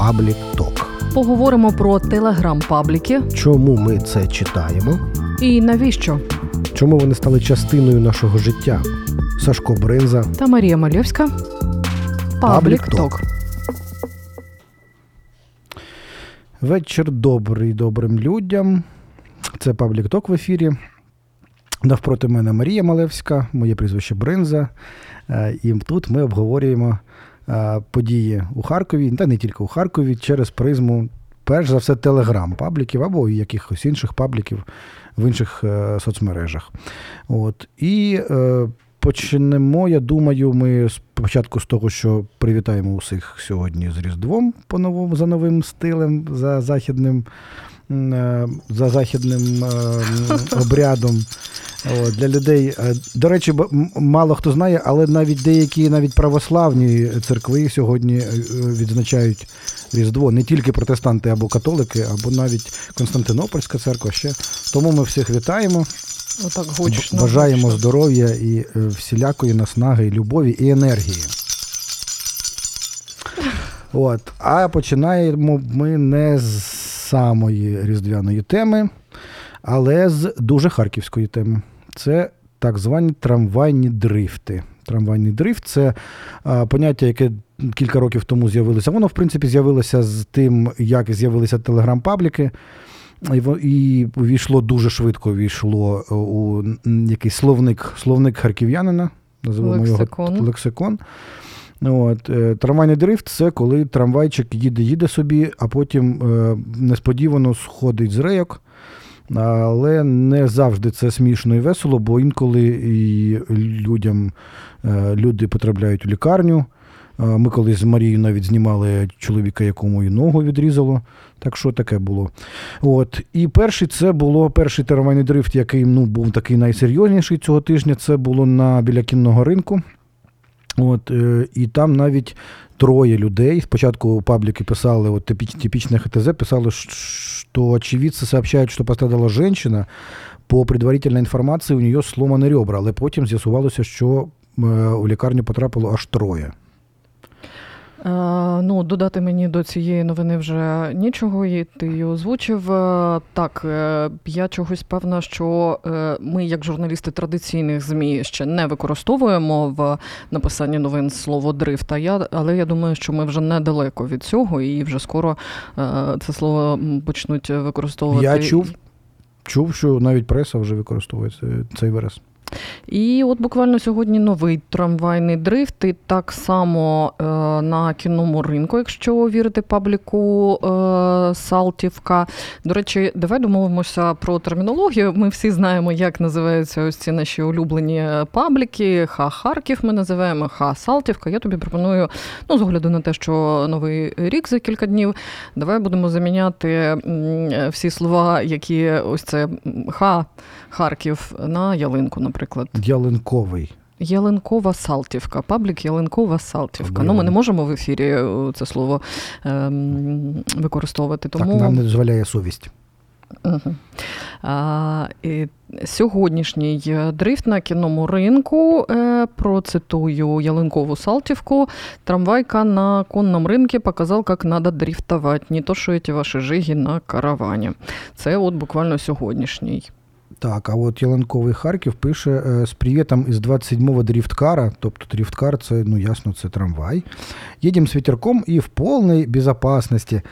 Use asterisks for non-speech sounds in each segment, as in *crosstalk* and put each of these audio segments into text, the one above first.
Паблік Ток. Поговоримо про телеграм-пабліки Чому ми це читаємо? і навіщо. Чому вони стали частиною нашого життя? Сашко Бринза. Та Марія Малєвська. Паблік Ток. Вечір добрий добрим людям. Це Public Talk в ефірі. Навпроти мене Марія Малевська, моє прізвище Бринза. Е, І тут ми обговорюємо події у Харкові, та не тільки у Харкові, через призму, перш за все, телеграм-пабліків або якихось інших пабліків в інших е, соцмережах. От. І е, почнемо, я думаю, ми спочатку з того, що привітаємо усіх сьогодні з Різдвом по новому, за новим стилем, за західним. Е, За західним е, обрядом для людей. Е, До речі, мало хто знає, але навіть деякі навіть православні церкви сьогодні відзначають Різдво. Не тільки протестанти або католики, або навіть Константинопольська церква ще. Тому ми всіх вітаємо. Отак гучно. Бажаємо гучно. здоров'я і всілякої наснаги, і любові і енергії. От. А починаємо ми не з самої різдвяної теми, але з дуже харківської теми. Це так звані трамвайні дрифти. Трамвайний дрифт це а, поняття, яке кілька років тому з'явилося. Воно, в принципі, з'явилося з тим, як з'явилися телеграм-пабліки. І увійшло дуже швидко увійшло е, у якийсь словник, словник харків'янина, називаємо Лексикон. його лексикон. От, е, трамвайний дрифт це коли трамвайчик їде, їде собі, а потім е, несподівано сходить з рейок. Але не завжди це смішно і весело, бо інколи і людям е, люди потрапляють у лікарню. Ми колись з Марією навіть знімали чоловіка, якому і ногу відрізало. Так що таке було. От. І перший це було перший трамвайний дрифт, який ну, був такий найсерйозніший цього тижня. Це було на біля кінного ринку. От, е, і там навіть троє людей. Спочатку пабліки писали, от типіч, типічне ХТЗ, писали, що очевидці сообщають, що пострадала жінка. По предварительній інформації у нього сломані ребра, але потім з'ясувалося, що е, у лікарню потрапило аж троє. Е, ну, додати мені до цієї новини вже нічого, і ти її озвучив. Е, Так, е, я чогось певна, що ми, як журналісти традиційних ЗМІ, ще не використовуємо в написанні новин слово дрифт. А я, але я думаю, що ми вже недалеко від цього, і вже скоро це слово почнуть використовувати. Я чув, чув, що навіть преса вже використовує цей вираз. І от буквально сьогодні новий трамвайний дрифт, і так само е, на кінному ринку, якщо вірити пабліку е, Салтівка. До речі, давай домовимося про термінологію. Ми всі знаємо, як називаються ось ці наші улюблені пабліки. Ха Харків ми називаємо, ха Салтівка. Я тобі пропоную, ну, з огляду на те, що новий рік за кілька днів, давай будемо заміняти всі слова, які ось це ха Харків на ялинку, наприклад. Ялинковий. Ялинкова Салтівка, паблік Ялинкова Салтівка. Ну, ми не можемо в ефірі е, це слово ем, використовувати. Тому Так нам не дозволяє совість. Угу. А, і сьогоднішній е, дрифт на кінному ринку. Е, процитую Ялинкову Салтівку. Трамвайка на конном рынке показал, как надо дрифтовать. Не то, що эти ваші жиги на каравані. Це от буквально сьогоднішній. Так, а от Ялинковий Харків пише е, з привітом із 27-го дрифткара, тобто дрифткар це, ну ясно, це трамвай. Їдемо з вітерком і в повній безпечності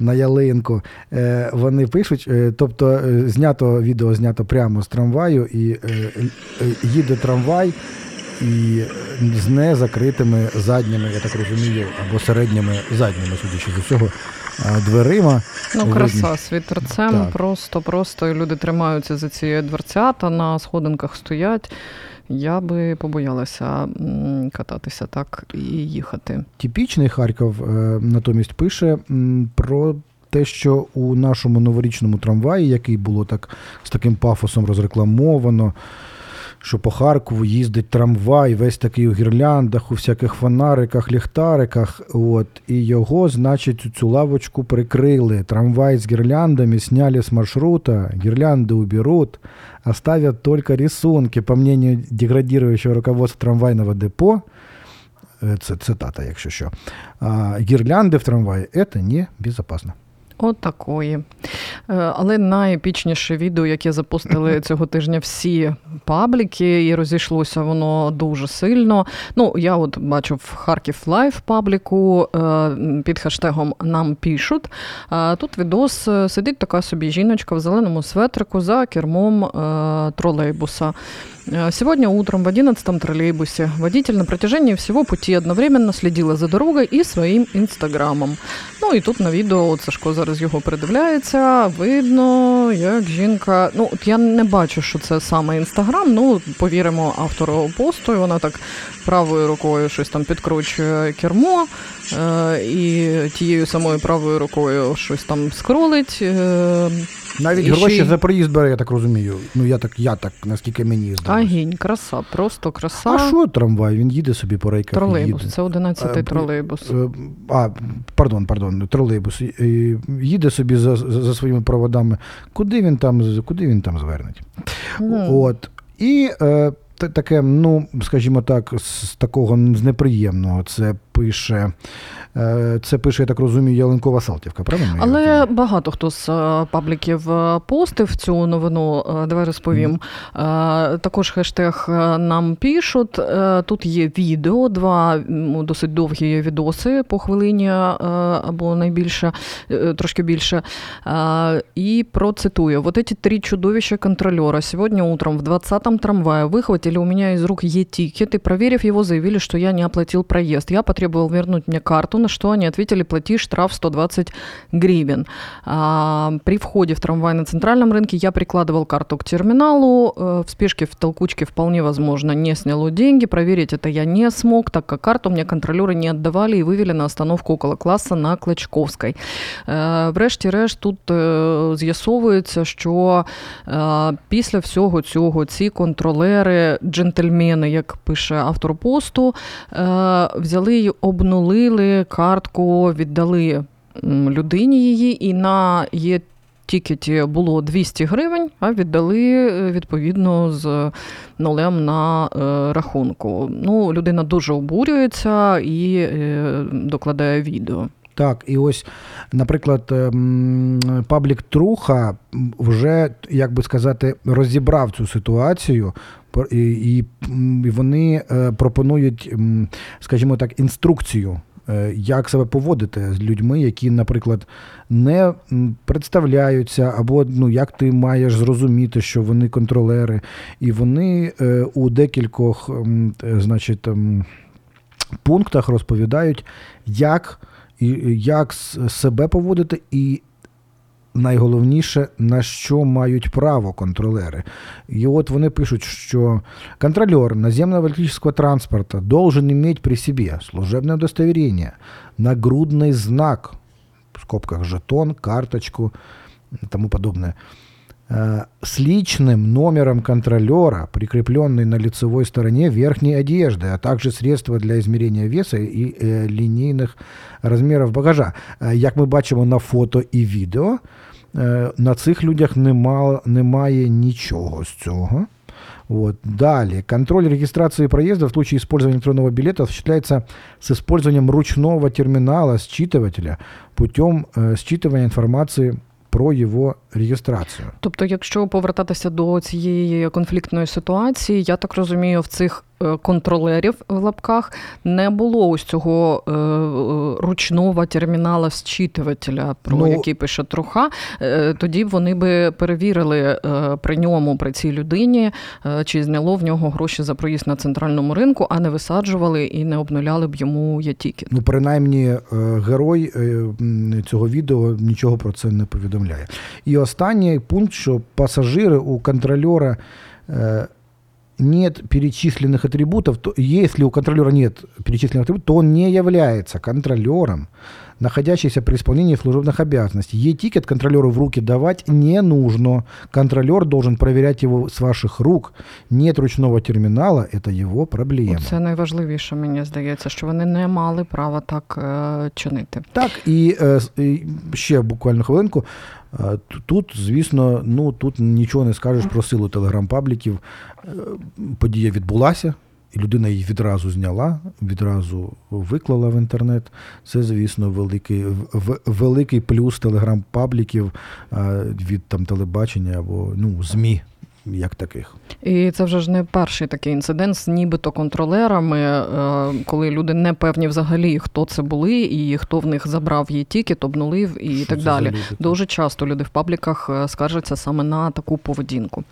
на ялинку. Е, Вони пишуть, е, тобто знято відео знято прямо з трамваю, і їде трамвай. І з незакритими задніми, я так розумію, або середніми задніми, судячи з усього, е, дверима. Ну, краса з вітерцем. Просто, просто і люди тримаються за ці дверцята, на сходинках стоять. Я би побоялася кататися так і їхати. Типічний Харків е, натомість пише про те, що у нашому новорічному трамваї, який було так з таким пафосом розрекламовано, що по Харкову їздить трамвай, весь такий у гірляндах, у всяких фонариках, ліхтариках. От, і його, значить, цю лавочку прикрили. Трамвай з гірляндами сняли з маршрута, гірлянди уберут, оставят только рисунки, по мнению деградирующего руководства трамвайного депо. е, це цитата, якщо що. А, гірлянди в трамваї це не безпечно. От такої. Е, але найепічніше відео, яке запустили *laughs* цього тижня всі пабліки, і розійшлося воно дуже сильно. Ну, я от бачу в Харків Live пабліку е, під хештегом Нам пишуть. Тут відос е, сидить така собі жіночка в зеленому светрику за кермом тролейбуса. Сегодня утром в 11 троллейбусе водитель на протяжении всего пути одновременно следила за дорогой и своим инстаграмом. Ну і тут на відео от Сашко зараз його передивляється. Видно, як жінка. Ну, от я не бачу, що це саме інстаграм. Ну, повіримо автору посту. і Вона так правою рукою щось там підкручує кермо, е, і тією самою правою рукою щось там скролить. Навіть і гроші ще... за проїзд бере, я так розумію. Ну я так, я так, наскільки мені здалося. Агінь, краса, просто краса. А що трамвай? Він їде собі по рейках. Тролейбус, їде. це 11-й е, тролейбус. Е, а, пардон, пардон, тролейбус. Їде собі за за своїми проводами. Куди він там куди він там звернеть? Mm. От. І е, таке, ну, скажімо так, з такого з неприємного це пише Е, це пише, я так розумію, Ялинкова Салтівка, правильно? Але багато хто з е, пабліків е, постив цю новину. Давай розповім. Mm. Також хештег нам пишуть. Тут є відео, два досить довгі відоси по хвилині або найбільше, трошки більше. І процитую. Вот эти три чудовища контролера сегодня утром в 20-м трамвае выхватили у меня из рук Е-тикет и, проверив его, заявили, что я не оплатил проезд. Я потребовал вернуть мне карту, на что они ответили, плати штраф 120 гривен. А, при входе в трамвай на центральном рынке я прикладывал карту к терминалу. Э, в спешке, в толкучке вполне возможно не сняло деньги. Проверить это я не смог, так как карту мне контролеры не отдавали и вывели на остановку около класса на Клочковской. Э, врешті-решт, тут э, з'ясовується, що після всього цього ці контролери, джентльмени, як пише автор посту, взяли і обнулили картку, віддали людині її, і на є тікеті було 200 гривень, а віддали е, відповідно з нулем на е, рахунку. Ну, людина дуже обурюється і е, докладає відео. Так, і ось, наприклад, ем, паблік Труха вже, як би сказати, розібрав цю ситуацію, і вони пропонують, скажімо так, інструкцію Е, як себе поводити з людьми, які, наприклад, не представляються, або ну, як ти маєш зрозуміти, що вони контролери, і вони е, у декількох значить, пунктах розповідають, як, як себе поводити і найголовніше, на що мають право контролери. І от вони пишуть, що контролер наземного электрического транспорта должен иметь при себе служебное удостоверение, нагрудный знак, в скобках жетон, карточку и тому подобное, э, с личным номером контролера, прикрепленный на лицевой стороне верхней одежды, а также средства для измерения веса и э, линейных размеров багажа. Э, як ми бачимо на фото і відео, Е, на цих людях нема, немає нічого з цього. Вот. Далее. Контроль регистрации проезда в случае использования электронного билета осуществляется с использованием ручного терминала считывателя путем э, считывания информации про його реєстрацію. Тобто, якщо повертатися до цієї конфліктної ситуації, я так розумію, в цих е, контролерів в лапках не було ось цього е, ручного термінала зчитувателя, про ну, який пише труха. Е, тоді вони би перевірили е, при ньому при цій людині, е, чи зняло в нього гроші за проїзд на центральному ринку, а не висаджували і не обнуляли б йому ятікет. Ну, принаймні, е, герой цього відео нічого про це не повідомляє. І останній пункт, що пасажири у контролера э, нет перечисленных атрибутов, то если у контролера нет перечисленных атрибутов, то он не является контролером находящийся при исполнении служебных обязанностей. Е-тикет контролеру в руки давать не нужно. Контролер должен проверять его с ваших рук. Нет ручного термінала, це його проблема. Це найважливіше, мені здається, що вони не мали права так е, чинити. Так, і, е, і ще буквально хвилинку. Тут, звісно, ну тут нічого не скажеш про силу телеграм-пабліків. Е, подія відбулася. і людина її відразу зняла, відразу виклала в інтернет. Це, звісно, великий, великий плюс телеграм-пабліків від там телебачення або ну, ЗМІ як таких. І це вже ж не перший такий інцидент з нібито контролерами, е, коли люди не певні взагалі, хто це були і хто в них забрав її тікет, обнулив і Що так далі. Дуже часто люди в пабліках е, скаржаться саме на таку поведінку.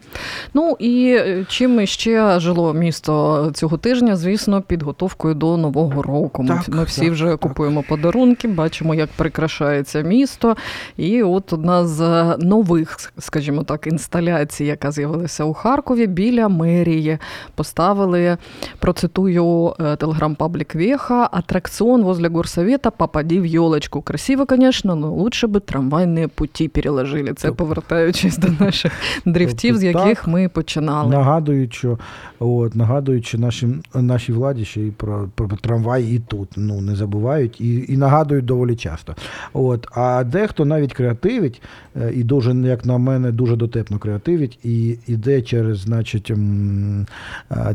Ну і е, чим ще жило місто цього тижня, звісно, підготовкою до нового року. Ми, Так, ми всі так, вже так. купуємо подарунки, бачимо, як прикрашається місто. І от одна з нових, скажімо так, інсталяцій, яка з'явилася у Харкові біля мерії, поставили, процитую телеграм-паблік Веха, атракціон возле горсовета «Попади в елочку». Красиво, конечно, но лучше би трамвайні путі переложили. Це Тобто- повертаючись до наших дрифтів, з Тобто яких ми починали. Нагадують, що от, нагадуючи нашим, нашій владі ще і про, про трамвай і тут. Ну, не забувають і, і нагадують доволі часто. От, а дехто навіть креативить, е, і дуже, як на мене, дуже дотепно креативить, і іде через, значить,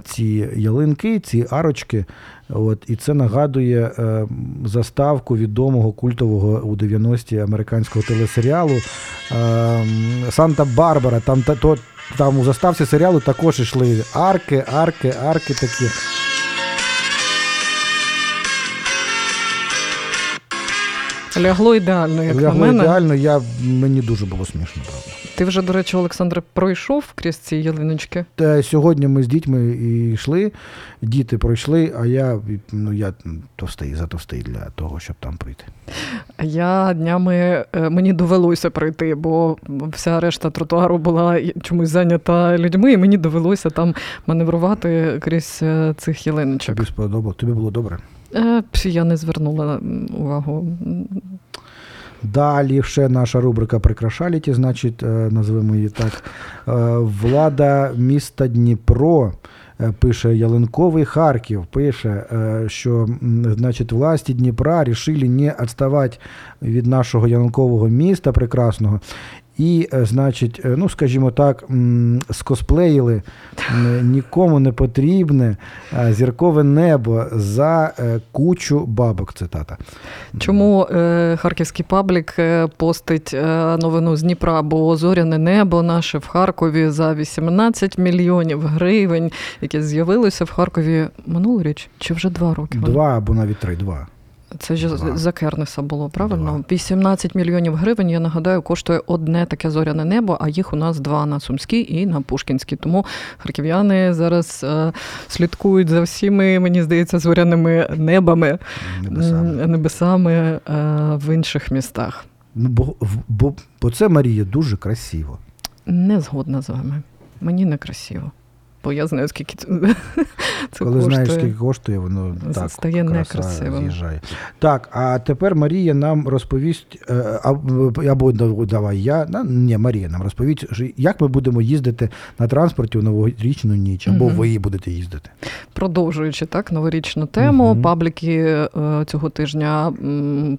ці ялинки, ці арочки. От, і це нагадує е, заставку відомого культового у 90-ті американського телесеріалу е, Санта-Барбара. Там, та, то, там у заставці серіалу також йшли арки, арки, арки такі. Лягло ідеально, як Лягло на мене. ідеально, я, мені дуже було смішно, правда. Ти вже, до речі, Олександр, пройшов крізь ці ялиночки? Та сьогодні ми з дітьми і йшли, діти пройшли, а я, ну, я товстий, затовстий для того, щоб там прийти. Я днями е, мені довелося пройти, бо вся решта тротуару була чомусь зайнята людьми, і мені довелося там маневрувати крізь е, цих ялиночок. Тобі сподобалось? Тобі було добре? Е, Я не звернула увагу. Далі ще наша рубрика Прикрашаліті, значить, е, назвемо її так. Е, Влада міста Дніпро. Пише Ялинковий Харків, пише, що значить, власті Дніпра рішили не відставати від нашого ялинкового міста прекрасного. І, е, значить, е, ну, скажімо так, скосплеїли нікому не потрібне е, зіркове небо за кучу бабок. Цитата. Чому е, харківський паблік постить новину з Дніпра, бо зоряне небо наше в Харкові за 18 мільйонів гривень, яке з'явилося в Харкові минулоріч чи вже два роки? Два або навіть три, два. Це ж за Кернеса було, правильно? Два. 18 мільйонів гривень, я нагадаю, коштує одне таке зоряне небо, а їх у нас два на Сумській і на Пушкінській. Тому харків'яни зараз е, слідкують за всіми, мені здається, зоряними небами, Небесами. небесами е, в інших містах. Ну, бо, бо, бо це Марія дуже красиво. Не згодна з вами. Мені не красиво. Бо я знаю, скільки це, *laughs* це Коли коштує. знаєш, скільки коштує, воно так стає краса некрасивим. з'їжджає. Так, а тепер Марія нам розповість, е, або, давай я, на- ні, Марія нам розповість, як ми будемо їздити на транспорті у новорічну ніч, або Мгм. ви будете їздити. Продовжуючи так новорічну тему, Мгм. пабліки е, цього тижня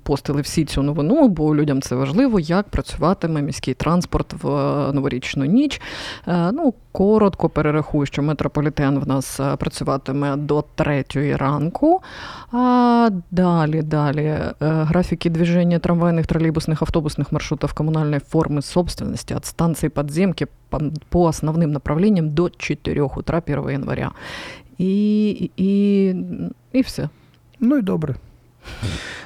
постили всі цю новину, бо людям це важливо, як працюватиме міський транспорт в е, новорічну ніч. Ну, коротко перерахую, що метрополітен в нас е, працюватиме до третьої ранку. А далі, далі е, графіки движения трамвайных, троллейбусных, автобусных маршрутов коммунальной формы собственности от станции подземки по, по основным направлениям до 4 утра 1 января. І, і, і все. Ну і добре.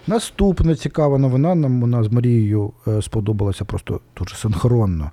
Наступна цікава новина. Нам вона з Марією е, сподобалася просто дуже синхронно.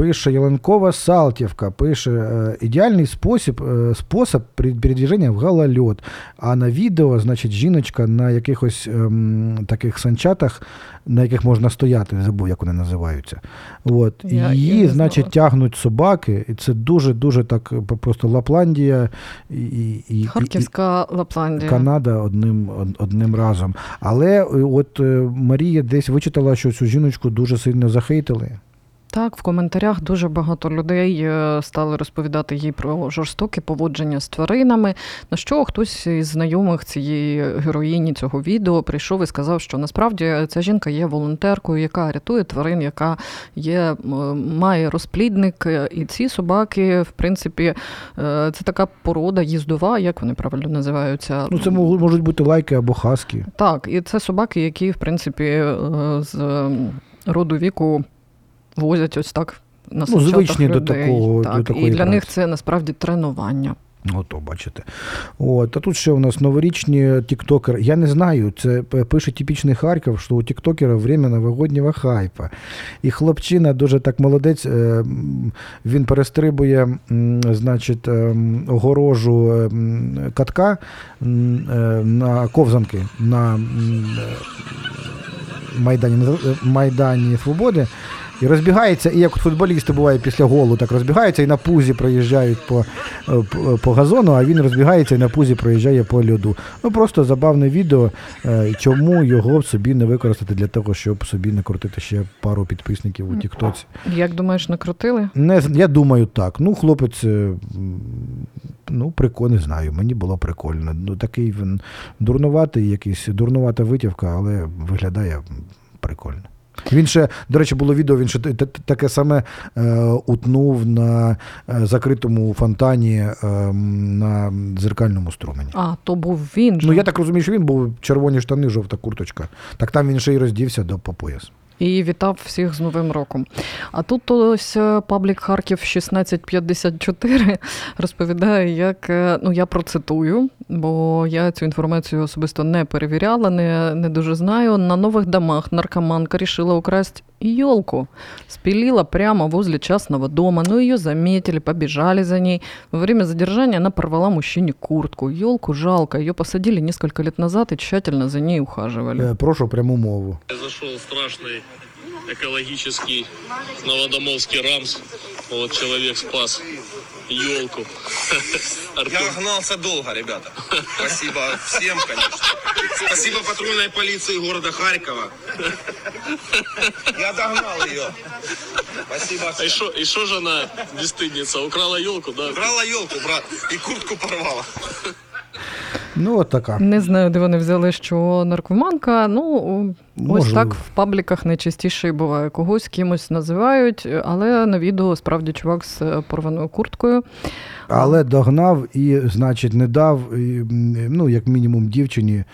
Пише Яланкова Салтівка, пише е, ідеальний спосіб, е, спосіб передвіження в голольот. А на відео, значить, жіночка на якихось ем, таких санчатах, на яких можна стояти, забув, як вони називаються. От. Я- я Її, не значить, знала. тягнуть собаки, і це дуже-дуже так просто Лапландія і, і, і, і, Харківська Лапландія. Канада одним, одним разом. Але е, от Марія десь вичитала, що цю жіночку дуже сильно захейтили. Так, в коментарях дуже багато людей е, стали розповідати їй про жорстоке поводження з тваринами. На що хтось із знайомих цієї героїні цього відео прийшов і сказав, що насправді ця жінка є волонтеркою, яка рятує тварин, яка є, має розплідник. І ці собаки, в принципі, е, це така порода їздова, як вони правильно називаються. Ну, це можуть бути лайки або хаски. Так, і це собаки, які, в принципі, е, з роду віку возять ось так на Ну, звичні санчатах до такого- так, до такої І для них це насправді тренування. Ото, бачите. От, а тут ще у нас новорічні тіктокери. Я не знаю, це пише типічний Харків, що у тіктокера время новогоднього хайпа. І хлопчина дуже так молодець, е, він перестрибує, значить, е, огорожу е, катка на ковзанки на Майдані, Майдані Свободи. І розбігається, і як футболісти буває після голу, так розбігаються і на пузі проїжджають по, е, по- по газону, а він розбігається і на пузі проїжджає по льоду. Ну просто забавне відео, е, чому його собі не використати для того, щоб собі накрутити ще пару підписників у Тіктоці. Як думаєш, накрутили? Не, я думаю, так. Ну, хлопець, е, ну, прикольно, не знаю, мені було прикольно. Ну, такий він дурнуватий, якийсь дурнувата витівка, але виглядає прикольно. Він ще, до речі, було відео, він ще таке саме е, утнув на е, закритому фонтані е, на дзеркальному струмені. А, то був він же. Ну, я так розумію, що він був червоні штани, жовта курточка. Так там він ще й роздівся до по пояс. І вітав всіх з Новим роком. А тут ось е, паблік Харків 1654 розповідає, як е, ну я процитую, бо я цю інформацію особисто не перевіряла, не, не дуже знаю. На нових домах наркоманка рішила украсть елку. Спилила прямо возле частного дома, но ее заметили, побежали за ней. Во время задержания она порвала мужчине куртку. Елку жалко, ее посадили несколько лет назад и тщательно за ней ухаживали. Е, Прошу пряму мову. Произошел страшный экологический новодомовский рамс. Вот человек спас елку. *laughs* Я гнался долго, ребята. Спасибо всем, конечно. Спасибо патрульной полиции города Харькова. Я догнал ее. Спасибо А всем. шо, и шо же она бесстыдница? Украла елку, да? Украла елку, брат, и куртку порвала. Ну, от така. Не знаю, де вони взяли, що наркоманка. Ну, ось так в пабліках найчастіше буває. Когось кимось називають, але на відео справді чувак з е, порваною курткою. Але догнав і, значить, не дав, і, ну, як мінімум, дівчині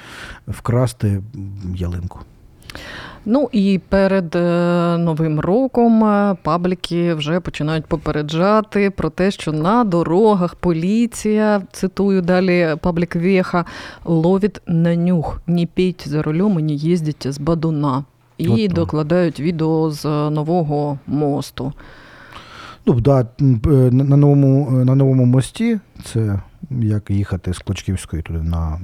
вкрасти ялинку. Ну і перед е, новим роком е, пабліки вже починають попереджати про те, що на дорогах поліція, цитую далі паблік Веха, ловить на нюх. Не пейте за рулем і не їздіть з бадуна. І От докладають відео з нового мосту. Ну, да, е, на новому, е, на новому мості, це як їхати з Клочківської туди на,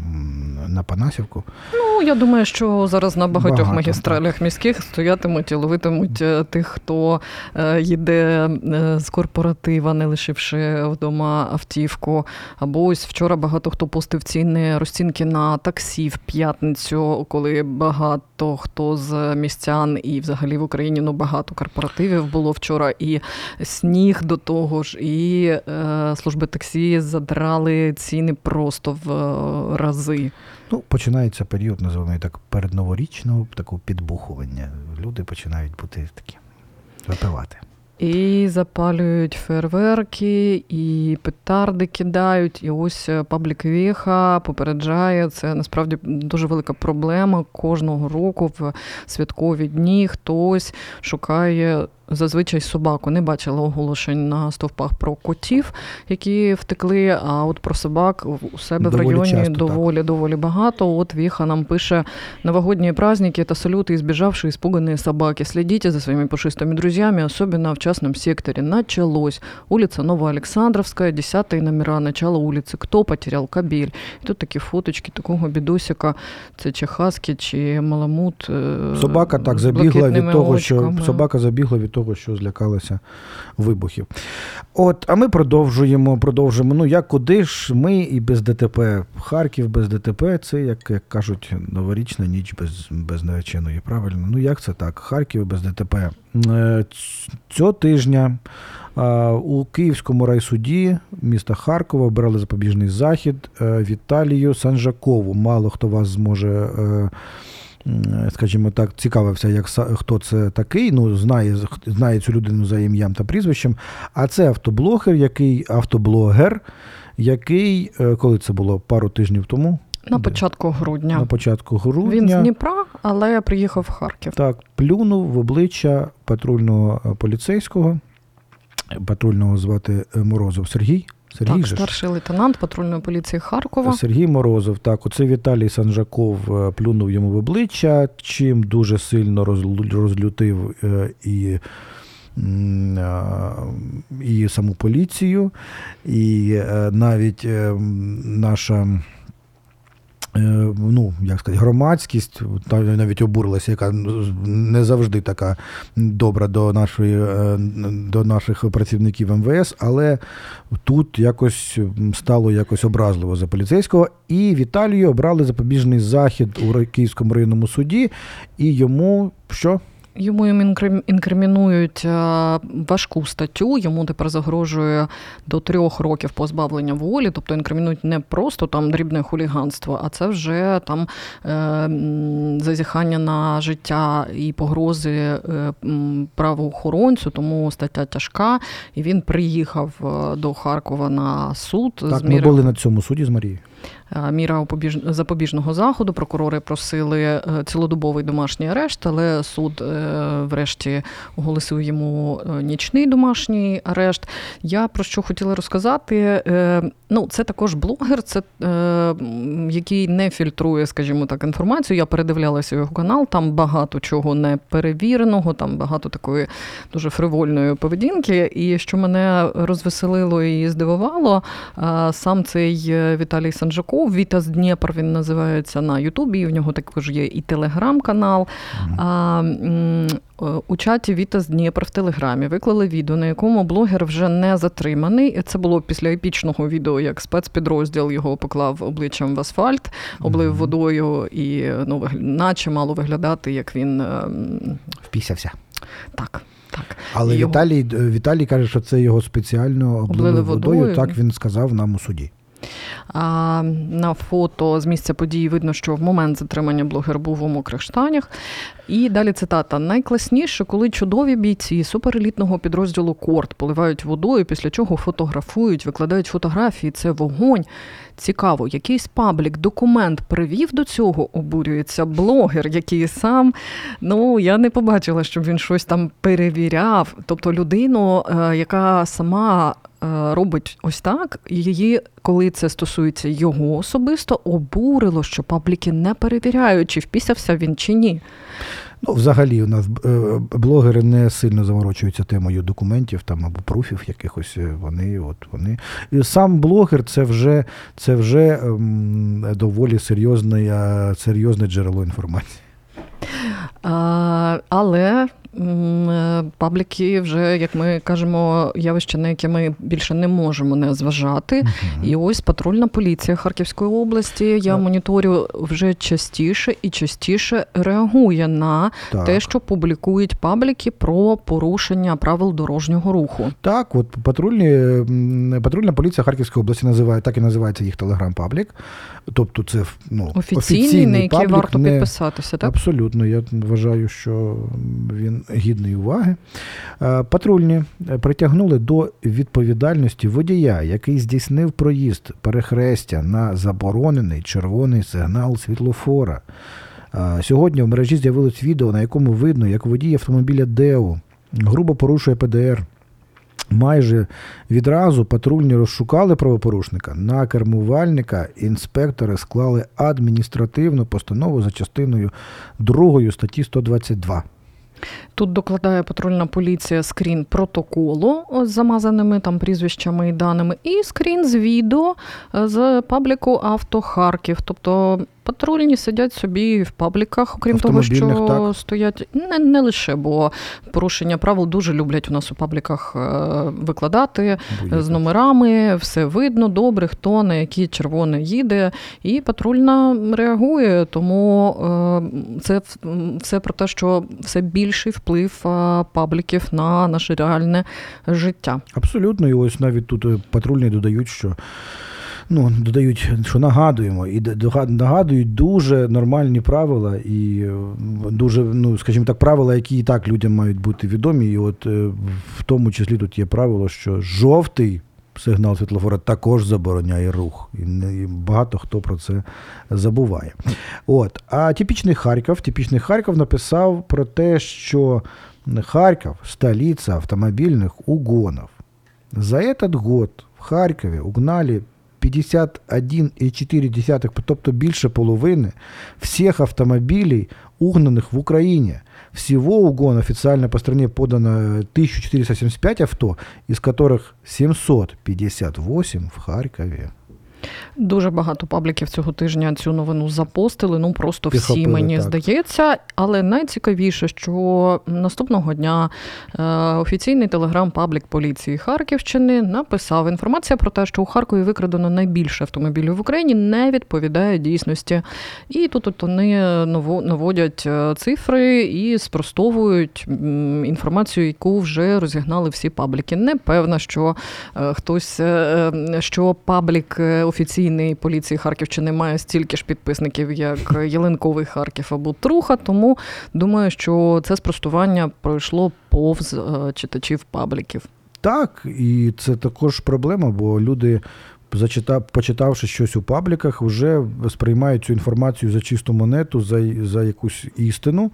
на Панасівку. Ну, я думаю, що зараз на багатьох Багато, магістралях міських стоятимуть і ловитимуть е, тих, хто е, їде е, з корпоратива, не лишивши вдома автівку. Або ось вчора багато хто постив ціни розцінки на таксі в п'ятницю, коли багато хто з містян і взагалі в Україні ну багато корпоративів було вчора, і сніг до того ж, і е, служби таксі задрали ціни просто в е, рази. Ну, починається період, називаємо так, передноворічного такого підбухування. Люди починають бути такі випивати. І запалюють фейерверки, і петарди кидають. І ось е, паблік Віха попереджає. Це насправді дуже велика проблема. Кожного року в святкові дні хтось шукає Зазвичай собаку не бачила оголошень на стовпах про котів, які втекли. А от про собак у себе в Доволі районі часто, так. доволі доволі багато. От Віха нам пише новогодние праздники это салюты избежавшие испуганные собаки. Следите за своими пушистыми друзьями, особенно в частном секторе. Началось. Улица Новоалександровская, 10 номера, начало улицы. Кто потерял кабель? І тут такі фоточки такого бідосика. Це чи хаски, чи маламут. е, Собака так з забігла від блакитними того, що очками. собака забігла від від того, що злякалися вибухів. От, а ми продовжуємо, продовжуємо. Ну, як куди ж ми і без ДТП. Харків без ДТП це, як, як кажуть, новорічна ніч без, без нареченої. Правильно? Ну як це так? Харків без ДТП. Е, Цього тижня у Київському райсуді міста Харкова обирали запобіжний захід е, Віталію Санжакову. Мало хто вас зможе. Е, Скажімо так, цікавився, як хто це такий. Ну, знає, знає цю людину за ім'ям та прізвищем. А це автоблогер, який автоблогер, який, е, коли це було пару тижнів тому, На Де? початку грудня. на початку грудня. Він з Дніпра, але приїхав в Харків. Так, плюнув в обличчя патрульного поліцейського. Патрульного звати е, Морозов Сергій. Сергій Так, же старший лейтенант патрульної поліції Харкова. Сергій Морозов. Так, оце Віталій Санжаков е, плюнув йому в обличчя, чим дуже сильно розлю- розлютив е, і. І саму поліцію, і е, навіть е, наша е, ну, як сказати, громадськість навіть обурилася, яка не завжди така добра до, нашої, е, до наших працівників МВС, але тут якось стало якось образливо за поліцейського. І Віталію обрали запобіжний захід у Київському районному суді, і йому що? Йому інкримінують е, важку статтю. Йому тепер загрожує до трьох років позбавлення волі. Тобто інкримінують не просто там дрібне хуліганство, а це вже там е, зазіхання на життя і погрози е, правоохоронцю. Тому стаття тяжка. І він приїхав до Харкова на суд Так, з ми були на цьому суді з Марією. Е, Міра запобіжного заходу. Прокурори просили е, цілодобовий домашній арешт, але суд е, врешті оголосив йому нічний домашній арешт. Я про що хотіла розказати. Ну, це також блогер, це який не фільтрує, скажімо так, інформацію. Я передивлялася його канал, там багато чого не перевіреного, там багато такої дуже фривольної поведінки. І що мене розвеселило і здивувало, Сам цей Віталій Санжаков, Вітас Дніпр, він називається на Ютубі. і В нього також є і телеграм-канал. А, е, у чаті Вітас Дніпр в Телеграмі виклали відео, на якому блогер вже не затриманий. Це було після епічного відео, як спецпідрозділ його поклав обличчям в асфальт, облив водою і ну, наче мало виглядати, як він е, Впісявся. так. Так, Але Його- Віталій, Віталій каже, що це його спеціально облили Облили водою. водою. Так він сказав нам у суді. На фото з місця події видно, що в момент затримання блогер був у мокрих штанях. І далі цитата: найкласніше, коли чудові бійці суперелітного підрозділу Корт поливають водою, після чого фотографують, викладають фотографії. Це вогонь. Цікаво, якийсь паблік документ привів до цього, обурюється блогер, який сам ну я не побачила, щоб він щось там перевіряв. Тобто людину, е, яка сама е, робить ось так, її, коли це стосується його особисто, обурило, що пабліки не перевіряють, чи впісявся він чи ні. Ну, взагалі, у нас е, блогери не сильно заморочуються темою документів там або пруфів якихось. е, Вони, от вони. І сам блогер це вже, це вже ем, доволі серйозне, серйозне джерело інформації. А, але пабліки вже, як ми кажемо, явище, на яке ми більше не можемо не зважати. І ось патрульна поліція Харківської області. Я Так. моніторю вже частіше і частіше реагує на Так. те, що публікують пабліки про порушення правил дорожнього руху. Так, от патрульні, патрульна поліція Харківської області називає, так і називається їх телеграм-паблік. Тобто це ну, Офіційний, на який паблік, варто не- підписатися, так? Абсолютно, я вважаю, що він гідний уваги. Е, Патрульні е, притягнули до відповідальності водія, який здійснив проїзд перехрестя на заборонений червоний сигнал світлофора. Е, Сьогодні в мережі з'явилось відео, на якому видно, як водій автомобіля Део грубо порушує ПДР. Майже відразу патрульні розшукали правопорушника. На кермувальника інспектори склали адміністративну постанову за частиною 2 статті 122. Тут докладає патрульна поліція скрін протоколу з замазаними там прізвищами і даними, і скрін з відео е, з пабліку Авто Харків. Тобто Патрульні сидять собі в пабліках, окрім того, що так. стоять не, не лише, бо порушення правил дуже люблять у нас у пабліках е, викладати Будь-яке. з номерами, все видно, добре, хто на які червоне їде, і патрульна реагує. Тому е, це все про те, що все більший вплив е, пабліків на наше реальне життя. Абсолютно, і ось навіть тут патрульні додають, що. Ну, додають, що нагадуємо, і нагадують дуже нормальні правила, і е, дуже, ну, скажімо так, правила, які і так людям мають бути відомі. І от е, в тому числі тут є правило, що жовтий сигнал світлофора також забороняє рух. І, багато хто про це забуває. От. А типічний Харків, типічний Харків написав про те, що Харків столиця автомобільних угонів. За этот год в Харкові угнали 51,4, тобто більше половини всіх автомобілей, угнаних в Україні. Всего угон официально по стране подано 1475 авто, из которых 758 в Харкові. Дуже багато пабліків цього тижня цю новину запостили. Ну просто всі мені так. здається. Але найцікавіше, що наступного дня е, офіційний телеграм-паблік поліції Харківщини написав інформація про те, що у Харкові викрадено найбільше автомобілів в Україні, не відповідає дійсності. І тут от вони наводять е, цифри і спростовують інформацію, яку вже розігнали всі пабліки. Не певна, що е, хтось, е, е, що паблік офіційний поліції Харківщини має стільки ж підписників, як Єленковий Харків або Труха. Тому думаю, що це спростування пройшло повз е, читачів пабліків. Так, і це також проблема, бо люди, зачита- почитавши щось у пабліках, вже сприймають цю інформацію за чисту монету, за, за якусь істину.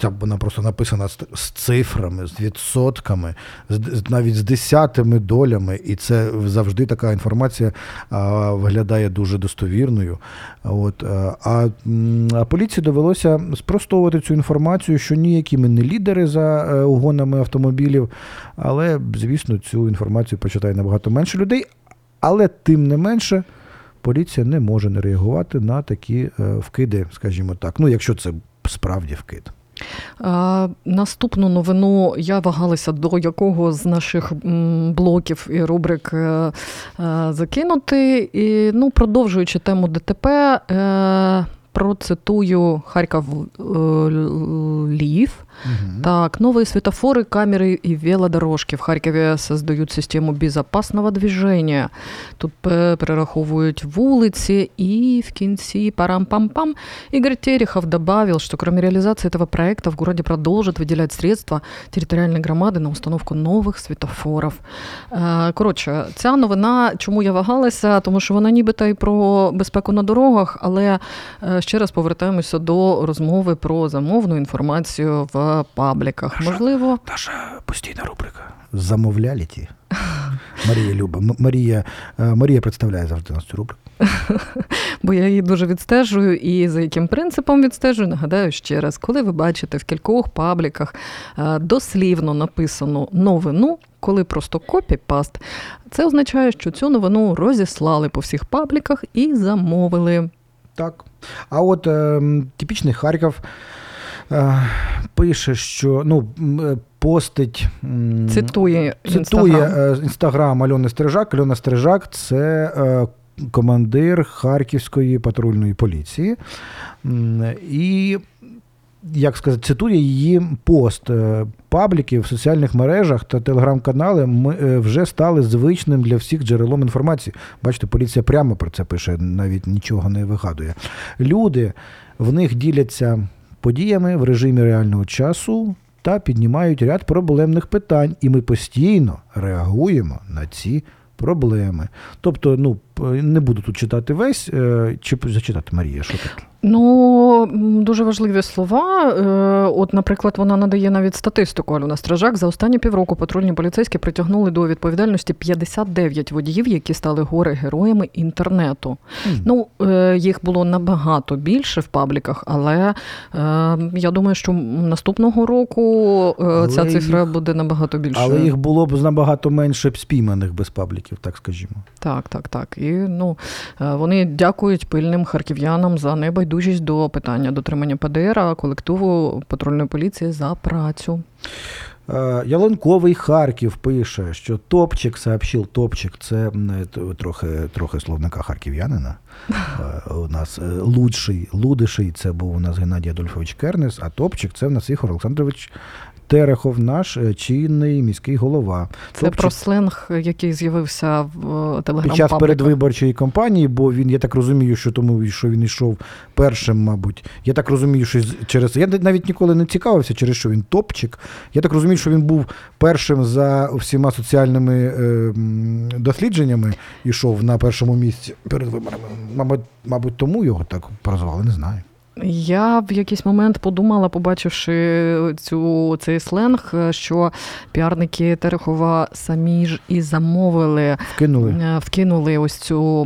Ця вона просто написана з, цифрами, з відсотками, з, навіть з десятими долями. І це завжди така інформація а, виглядає дуже достовірною. От, а, а, поліції довелося спростовувати цю інформацію, що ніякі ми не лідери за е, угонами автомобілів, але, звісно, цю інформацію почитає набагато менше людей. Але тим не менше, поліція не може не реагувати на такі е, вкиди, скажімо так. Ну, якщо це справді вкид. Е, Наступну новину я вагалася до якого з наших блоків і рубрик е, е, закинути. І, ну, продовжуючи тему ДТП, процитую Харків е, Львів. Так, новые светофоры, камеры и велодорожки в Харкові создають систему безопасного движения. Тут е, перераховують вулиці, і в кінці парам-пам-пам. Игорь Терехов добавил, что кроме реализации этого проекта в городе продолжат выделять средства территориальной громади на установку нових світофорів. Е, Коротше, ця новина, чому я вагалася, тому що вона нібито і про безпеку на дорогах, але е, ще раз повертаємося до розмови про замовну інформацію в пабліках. Можливо, Наша постійна рубрика. Замовляліті. *laughs* Марія Люба. Марія, е, Марія представляє завжди нас цю рубрику. *laughs* бо я її дуже відстежую, і за яким принципом відстежую, нагадаю ще раз, коли ви бачите в кількох пабліках е, дослівно написану новину, коли просто копі-паст, це означає, що цю новину розіслали по всіх пабліках і замовили. Так. А от е, типічний Харків е, пише, що ну, е, постить. м, Цитує Цитує Інстаграм. е, інстаграм Альони Стрижак. Альона Стрижак це е, командир Харківської патрульної поліції. І, як сказати, цитує її пост. Е, Пабліки в соціальних мережах та телеграм-канали ми е, вже стали звичним для всіх джерелом інформації. Бачите, поліція прямо про це пише, навіть нічого не вигадує. Люди в них діляться подіями в режимі реального часу та піднімають ряд проблемних питань, і ми постійно реагуємо на ці проблеми. Тобто, ну не буду тут читати весь, е, чи зачитати Марія, що тут? Ну, дуже важливі слова. Е, От, наприклад, вона надає навіть статистику Альона Стражак. За останні півроку патрульні поліцейські притягнули до відповідальності 59 водіїв, які стали горе героями інтернету. Мгм. Ну, е, їх було набагато більше в пабліках, але е, я думаю, що наступного року е, Але ця цифра їх- буде набагато більшою. Але їх було б набагато менше б спійманих без пабліків, так скажімо. Так, так, так. І ну, е, вони дякують пильним харків'янам за небайдужість до питання дотримання ПДР, а колективу патрульної поліції за працю. Е, Ялинковий Харків пише, що Топчик сообщив, Топчик це е, трохи, трохи словника харків'янина. *laughs* У нас лудший, лудиший це був у нас Геннадій Адольфович Кернес, а Топчик це в нас Ігор Олександрович Терехов, наш е, чинний міський голова. Це Топчик про сленг, який з'явився в телеграм під час передвиборчої кампанії, бо він, я так розумію, що тому, що він йшов першим, мабуть. Я так розумію, що через. Я навіть ніколи не цікавився, через що він топчик. Я так розумію, що він був першим за всіма соціальними е, дослідженнями, йшов на першому місці перед виборами. Мабуть, мабуть, тому його так прозвали, не знаю. Я в якийсь момент подумала, побачивши цю цей сленг, що піарники Терехова самі ж і замовили Вкинули. Е, вкинули ось цю е,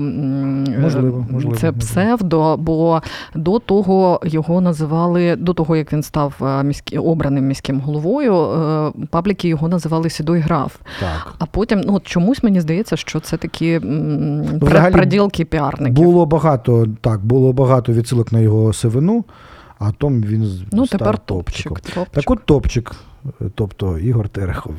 Можливо, можливо, це можливо. псевдо, бо до того його називали, до того як він став е, міські, обраним міським головою, е, пабліки його називали Сідой граф. Так. А потім, ну от чомусь мені здається, що це такі м, Взагалі, приділки піарників. Було багато, так, було багато відсилок на його сивину, а том він ну став тепер топчик. топчик. Так вот Топчик, тобто Игорь Терехов,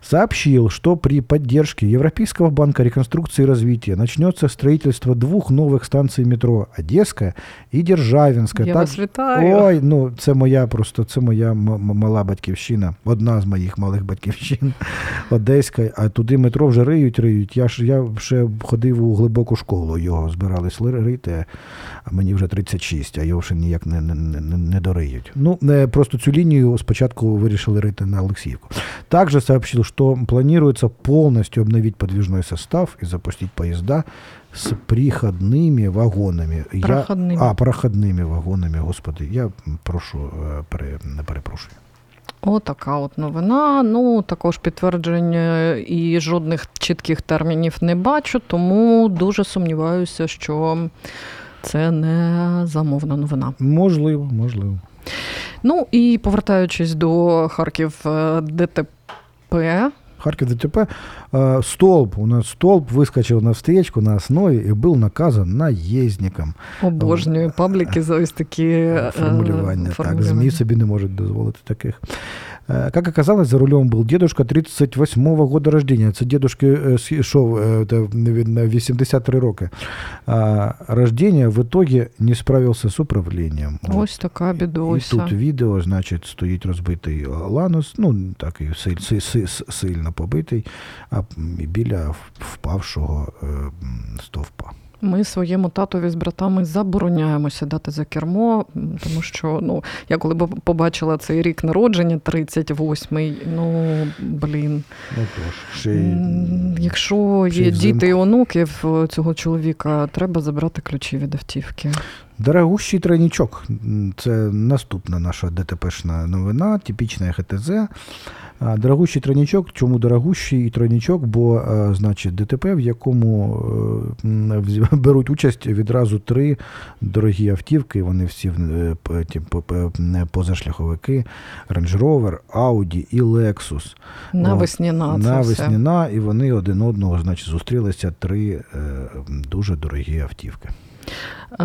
сообщил, что при поддержке Европейского банка реконструкции и развития начнется строительство двух новых станций метро Одесская и Державинская. Я Так- вас вітаю. Ой, ну це моя просто це моя мала батьківщина, одна з моїх малих батьківщин, *laughs* Одеська. А туди метро вже риють, риють. Я ж я ще ходив у глибоку школу, його збирались рити, а мені вже 36, а його ще ніяк не, не, не, не дориють. Ну, е, просто цю лінію спочатку вирішили рити на Олексіївку. Также сообщил, что планируется полностью обновить подвижной состав и запустить поезда с приходными вагонами. Я- а, проходними вагонами, господи. Я прошу, е, пере, не перепрошую. Отака от новина. Ну, також підтвердження і жодних чітких термінів не бачу, тому дуже сумніваюся, що це не замовна новина. Можливо, можливо. Ну і повертаючись до Харків е, ДТП. Харьков ДТП. Э, Столб, у нас столб выскочил на встречку на основе и был наказан наездником. Обожнюю пабліки за ось такі е, Формулювання. Так, формулювання. ЗМІ собі не можуть дозволити таких. Э, Как оказалось, за рулем был дедушка 38-го года рождения. Це дедушки э, с- шов э, это, видно, 83 роки. А, Рождения в итоге не справился з управлінням. От. Ось така І бідося. тут відео, значить, стоїть розбитий ланос, ну так і силь, си- си- с- сильно побитий, а м, і біля впавшого е, м, стовпа. Ми своєму татові з братами забороняємо сідати за кермо, тому що ну, я коли б побачила цей рік народження, 38-й, ну блін. Ну тож, ще й, Якщо ще є діти і онуки в цього чоловіка, треба забрати ключі від автівки. Дорогущий тройничок. М, Це наступна наша ДТПшна новина, типічна ХТЗ. Дорогущий тройничок. Чому дорогущий і тройничок? Бо, е, значить, ДТП, в якому е, *laughs* беруть участь відразу три дорогі автівки. Вони всі е, позашляховики: Range Rover, Audi і Lexus. На От, це на все. і вони один одного, значить, зустрілися три дуже дорогі автівки. Е,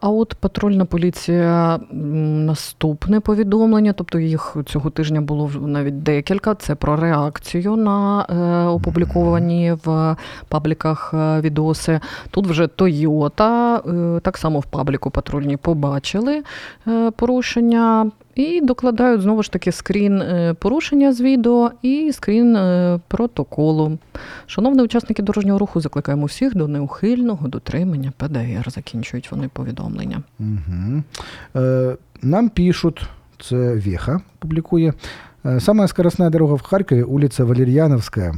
А от патрульна поліція наступне повідомлення, тобто їх цього тижня було навіть декілька. Це про реакцію на е, опубліковані в пабліках е, відоси. Тут вже Тойота, так само в пабліку патрульні побачили порушення. І докладають знову ж таки скрін е, порушення з відео і скрін е, протоколу. Шановні учасники дорожнього руху, закликаємо всіх до неухильного дотримання ПДР. Закінчують вони повідомлення. Угу. Э, нам пишут, це Веха публикує. Э, Самая скоростная дорога в Харькове, улица Валерьяновская.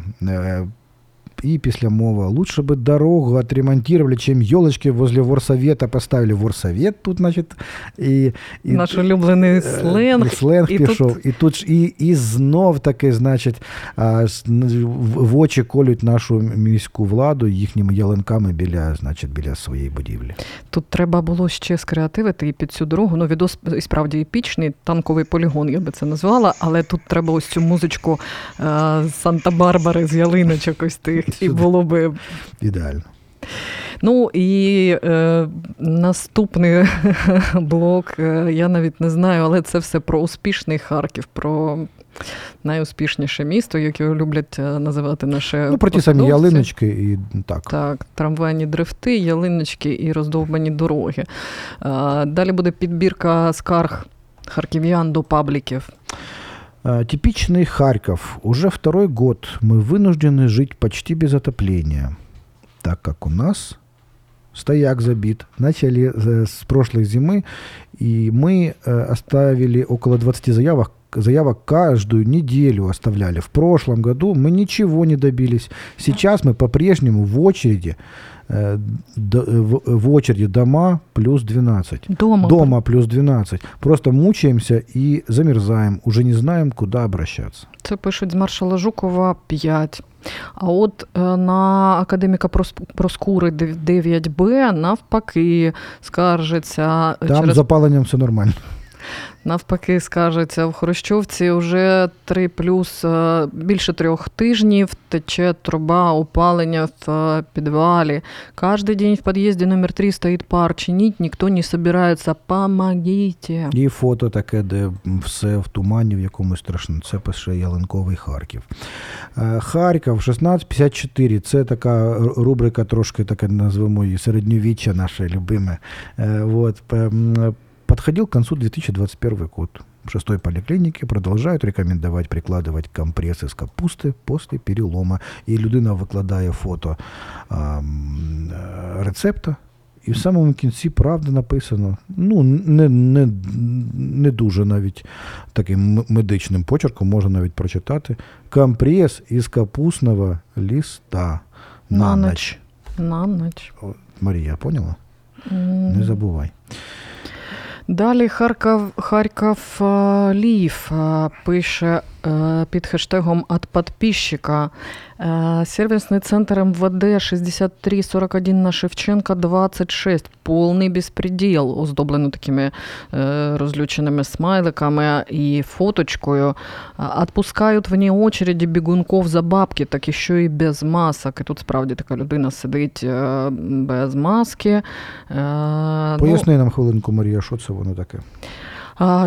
Э, и песлямова. Лучше бы дорогу отремонтировали, чем елочки возле Ворсовета поставили. Ворсовет тут, значит, и... и Наш улюблений Е, сленг. сленг і пішов. тут- І тут і, і знов таки, значить, в очі колють нашу міську владу їхніми ялинками біля, значить, біля своєї будівлі. Тут треба було ще скреативити і під цю дорогу. Ну, відос і справді епічний, танковий полігон, я би це назвала, але тут треба ось цю музичку е, Санта-Барбари, з ялиночок ось тих, *laughs* і було би. Ідеально. Ну і е, наступний *laughs* блок, е, я навіть не знаю, але це все про успішний Харків, про найуспішніше місто, яке люблять е, називати наше. Ну, про ті самі ялиночки і так. Так, трамвайні дрифти, ялиночки і роздовбані дороги. А, Далі буде підбірка скарг харків'ян до пабліків. А, Типичный Харьков. Уже второй год мы вынуждены жить почти без отопления, так как у нас стояк забит. Начали э, с прошлой зимы, и мы э, оставили около 20 заявок, заявок каждую неделю оставляли. В прошлом году мы ничего не добились. Сейчас мы по-прежнему в очереди, э, в, в очереди дома плюс 12. Дома. Дома плюс 12. Просто мучаемся и замерзаем. Уже не знаем, куда обращаться. Це пишуть з маршала Жукова 5. А от е, на академіка Прос- Проскури 9Б навпаки скаржиться Там через з запаленням все нормально. Навпаки, скажеться, в Хрущовці вже 3 плюс е, більше трьох тижнів тече труба опалення в е, підвалі. Каждый день в подъезде номер 3 стоит пар. Чинить никто не собирается. Помогите. І фото таке, де все в тумані, в якомусь страшному. Це пише Ялинковий Харків. Е, Харків 1654. Це така рубрика, трошки таке назвемо її середньовіччя наше любиме. М, Подходил к концу 2021 год. В шестой поликлинике продолжают рекомендовать прикладывать компрессы с капусты после перелома. І людина викладає фото а, м, е, рецепта. І в самому кінці правда написано. Ну, не, не, не дуже навіть таким м- медичним почерком можна навіть прочитати. Компрес із капустного листа на, На ніч. ніч. На ніч. О, Марія, поняла? М. Не забувай. Далі Харків, Харків е, Лів е, пише під хештегом «От подписчика». Е, центр МВД 6341 на Шевченка 26. Повний безпреділ, оздоблено такими е, розлюченими смайликами і фоточкою. Отпускають вне очереди бігунков за бабки, так і що і без масок. І тут справді така людина сидить е, без маски. Е, ну, Поясни нам хвилинку, Марія, що це воно таке?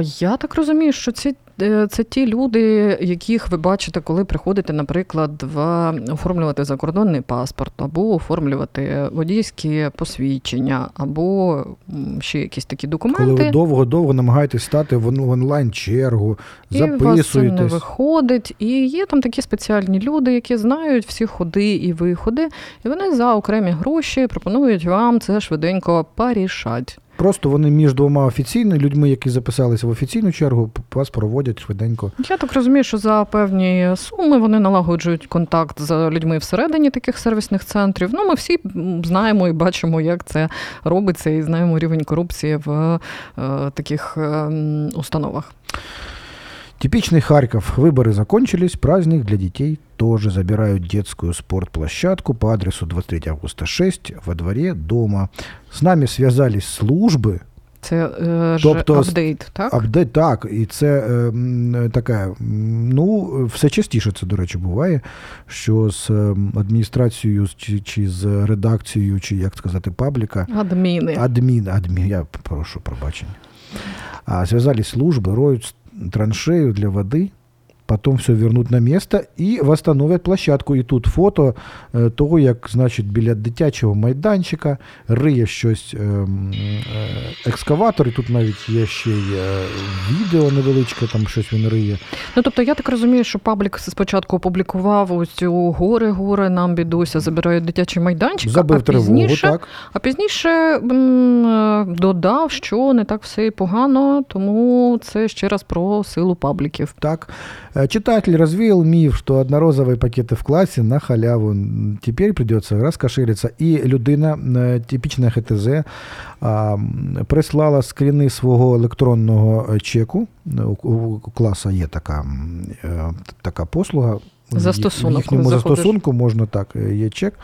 Я так розумію, що ці, е, це ті люди, яких ви бачите, коли приходите, наприклад, в оформлювати закордонний паспорт, або оформлювати водійські посвідчення, або ще якісь такі Коли документи. ви довго-довго намагаєтесь стати в в онлайн-чергу, І вас не виходить. І є там такі спеціальні люди, які знають всі ходи і виходи, і вони за окремі гроші пропонують вам це швиденько порішати. Просто вони між двома офіційними людьми, які записалися в офіційну чергу, вас проводять швиденько. Я так розумію, що за певні суми вони налагоджують контакт з людьми всередині таких сервісних центрів. Ну, ми всі знаємо і бачимо, як це робиться, і знаємо рівень корупції в е, таких е, установах. Типичный Харьков. Выборы закончились, праздник для детей тоже. Забирают детскую спортплощадку по адресу 23 августа 6 во дворе дома. С нами связались службы. Це е, ж Тобто, апдейт, так? Апдейт так, і це е, м, таке, м, ну, все частіше це, до речі, буває, що з е, адміністрацією чи, чи з редакцією, чи як сказати, пабліка, Адміни. адмін, адмін, я прошу пробачення. А, связались службы, роют траншею для воды, потом все вернуть на место і восстановлять площадку. І тут фото е, того, як, значить, біля дитячого майданчика риє щось е, е, екскаватор, і тут навіть є ще й е, відео невеличке, там щось він риє. Ну тобто я так розумію, що паблік спочатку опублікував ось цю гори, гори, нам бідуся, забирають дитячий майданчик, Забив а тривогу, пізніше, так. а пізніше м, е, додав, що не так все і погано, тому це ще раз про силу пабліків. Так. Э, Читатель развеял миф, что одноразовые пакеты в классе на халяву. М, Теперь придется раскошелиться. И людина, е, типічна ХТЗ, а, м, прислала скріни свого електронного е, чеку. У, у класа є така, м, е, така послуга. В їх- Застосунок, В їхньому коли заходиш. застосунку можна так, е, є чек.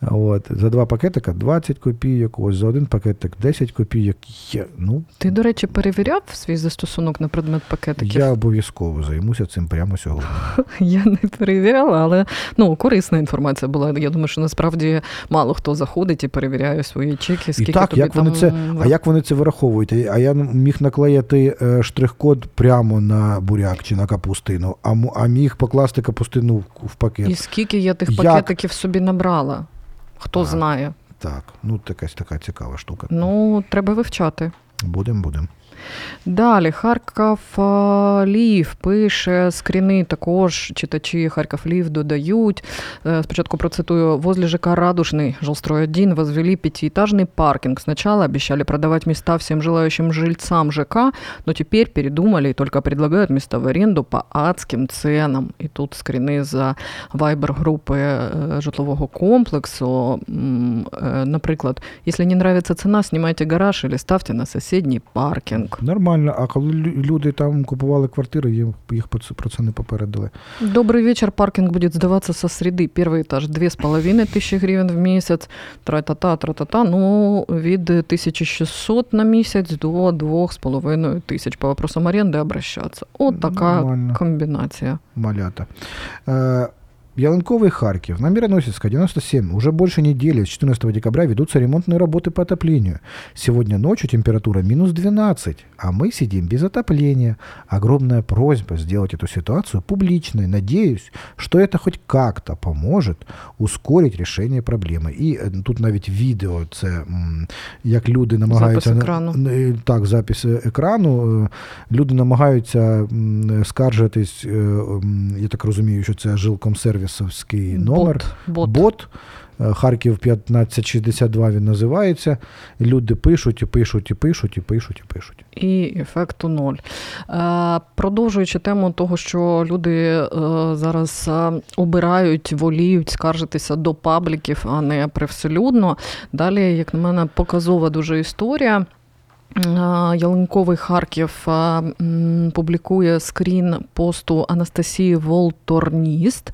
От, за два пакетика 20 копійок, ось за один пакетик 10 копійок. Є. Ну, Ти, до речі, перевіряв свій застосунок на предмет пакетиків? я обов'язково займуся цим прямо сьогодні. *laughs* Я не перевіряла, але ну корисна інформація була. Я думаю, що насправді мало хто заходить і перевіряє свої чеки. Скільки І так, тобі як там вони це, а як вони це вираховують? А я міг наклеїти е, штрих-код прямо на буряк чи на капустину, а, міг покласти капустину в, в пакет. і скільки я тих Як? пакетиків собі набрала? Хто А. знає? Так, ну якась така цікава штука. Ну, треба вивчати. Будемо, будемо. Далі Харків е, Лів пише скріни також читачі Харків Лів додають. Е, Спочатку процитую. Возле ЖК Радужный, жилстрой 1, возвели пятиэтажный паркинг. Сначала обещали продавать места всем желающим жильцам ЖК, но теперь передумали и только предлагают места в аренду по адским ценам. І тут скріни за вайбер-групи е, житлового комплексу. М, е, Наприклад, если не нравится цена, снимайте гараж или ставьте на соседний паркинг. Нормально. А коли лю- люди там купували квартири, їм їх про це, про це не попередили. Добрый вечер. Паркинг будет сдаваться со среды. Первый этаж две с половиной тысячи гривен в месяц. Тра-та-та, тра-та-та. Ну, від 1600 на місяць до двох з половиною тисяч. По вопросам аренди обращаться. От така Нормально. комбінація. Малята. Э, Ялынковый Харьков, на Мироносецкая, 97. Уже больше недели, с 14 декабря, ведутся ремонтные работы по отоплению. Сегодня ночью температура минус 12, а мы сидим без отопления. Огромная просьба сделать эту ситуацию публичной. Надеюсь, что это хоть как-то поможет ускорить решение проблеми. І е, тут навіть відео, це м, як люди намагаються... Запис екрану. Е, Так, запис е, екрану. Е, Люди намагаються м, скаржитись, е, м, я так розумію, що це жилкомсервісовський номер. Бот. Бот. Бот. Харків 1562 він називається. Люди пишуть, і пишуть, і пишуть, і пишуть, і пишуть. І ефекту ноль. Е, продовжуючи тему того, що люди е, зараз е, обирають, воліють скаржитися до пабліків, а не привселюдно. Далі, як на мене, показова дуже історія. Е, Ялинковий Харків е, м, публикує скрин посту Анастасии Волторнист.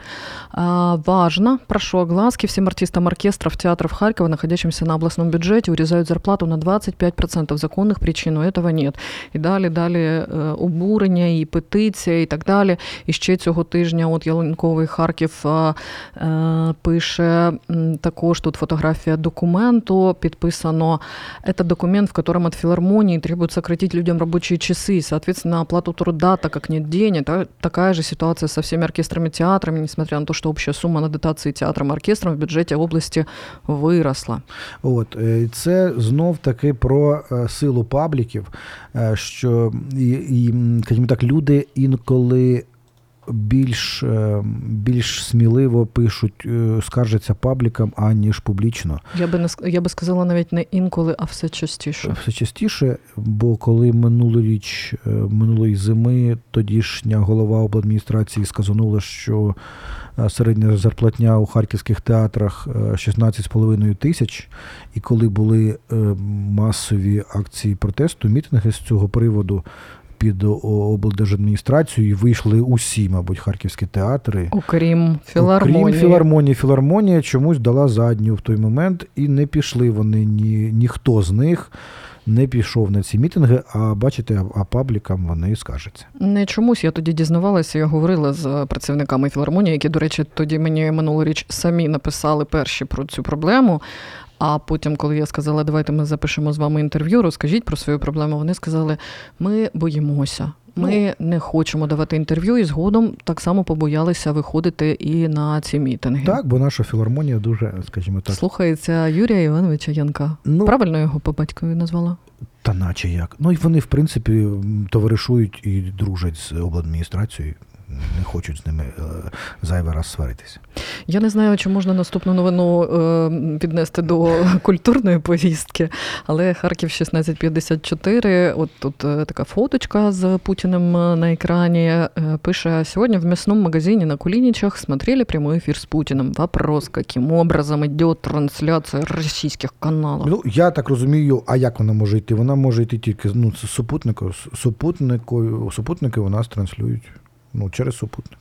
Э, Важно, прошу огласки, всем артистам оркестров, театров Харькова, находящимся на областном бюджете, урезают зарплату на 25%. Законных причин у этого нет. І далі, далі е, обурення, і петиція, і так далі. І ще цього тижня от Ялинковий Харків е, е, пише м, також тут фотографія документу, підписано Это документ, в котором от филармонии требуют сократить людям рабочие часы, соответственно, оплату труда, так как нет денег. Та- Такая же ситуация со всеми оркестрами, театрами, несмотря на то, что общая сумма на дотации театрам, оркестрам в бюджете области выросла. От е, і це знов таки про е, силу пабліків, е, що і, і м, скажімо так, люди інколи. Більш, е, більш сміливо пишуть, е, скаржаться паблікам, аніж публічно. Я би не я би сказала навіть не інколи, а все частіше. Все частіше, бо коли минулоріч, е, минулої зими, тодішня голова обладміністрації сказанула, що середня зарплатня у харківських театрах е, 16,5 тисяч, і коли були масові акції протесту, мітинги з цього приводу під облдержадміністрацію, і вийшли усі, мабуть, харківські театри. Окрім філармонії. Крім філармонії, філармонія чомусь дала задню в той момент, і не пішли вони ні, ніхто з них не пішов на ці мітинги. А бачите, а, а паблікам вони скажуться. Не чомусь я тоді дізнавалася, я говорила з працівниками філармонії, які, до речі, тоді мені минулоріч самі написали перші про цю проблему. А потім, коли я сказала, давайте ми запишемо з вами інтерв'ю, розкажіть про свою проблему, вони сказали: ми боїмося. Ми не хочемо давати інтерв'ю, і згодом так само побоялися виходити і на ці мітинги. Так, бо наша філармонія дуже, скажімо так, Слухається Юрія Івановича Янка. ну Правильно його по батькові назвала? та наче як. Ну і вони, в принципі, товаришують і дружать з обладміністрацією. Не хочуть з ними е, зайвий раз сваритися. Я не знаю, чи можна наступну новину е, піднести до *laughs* культурної повістки, але Харків 1654, от тут е, така фоточка з Путіним на екрані. Пише, сьогодні в мясном магазине на Кулиничах смотрели прямой эфир с Путиным. Вопрос, каким образом идет трансляция российских каналов? Ну, я так розумію, а як вона може йти? Вона може йти тільки ну, з супутника, з супутникою, супутники у нас транслюють ну, через супутник.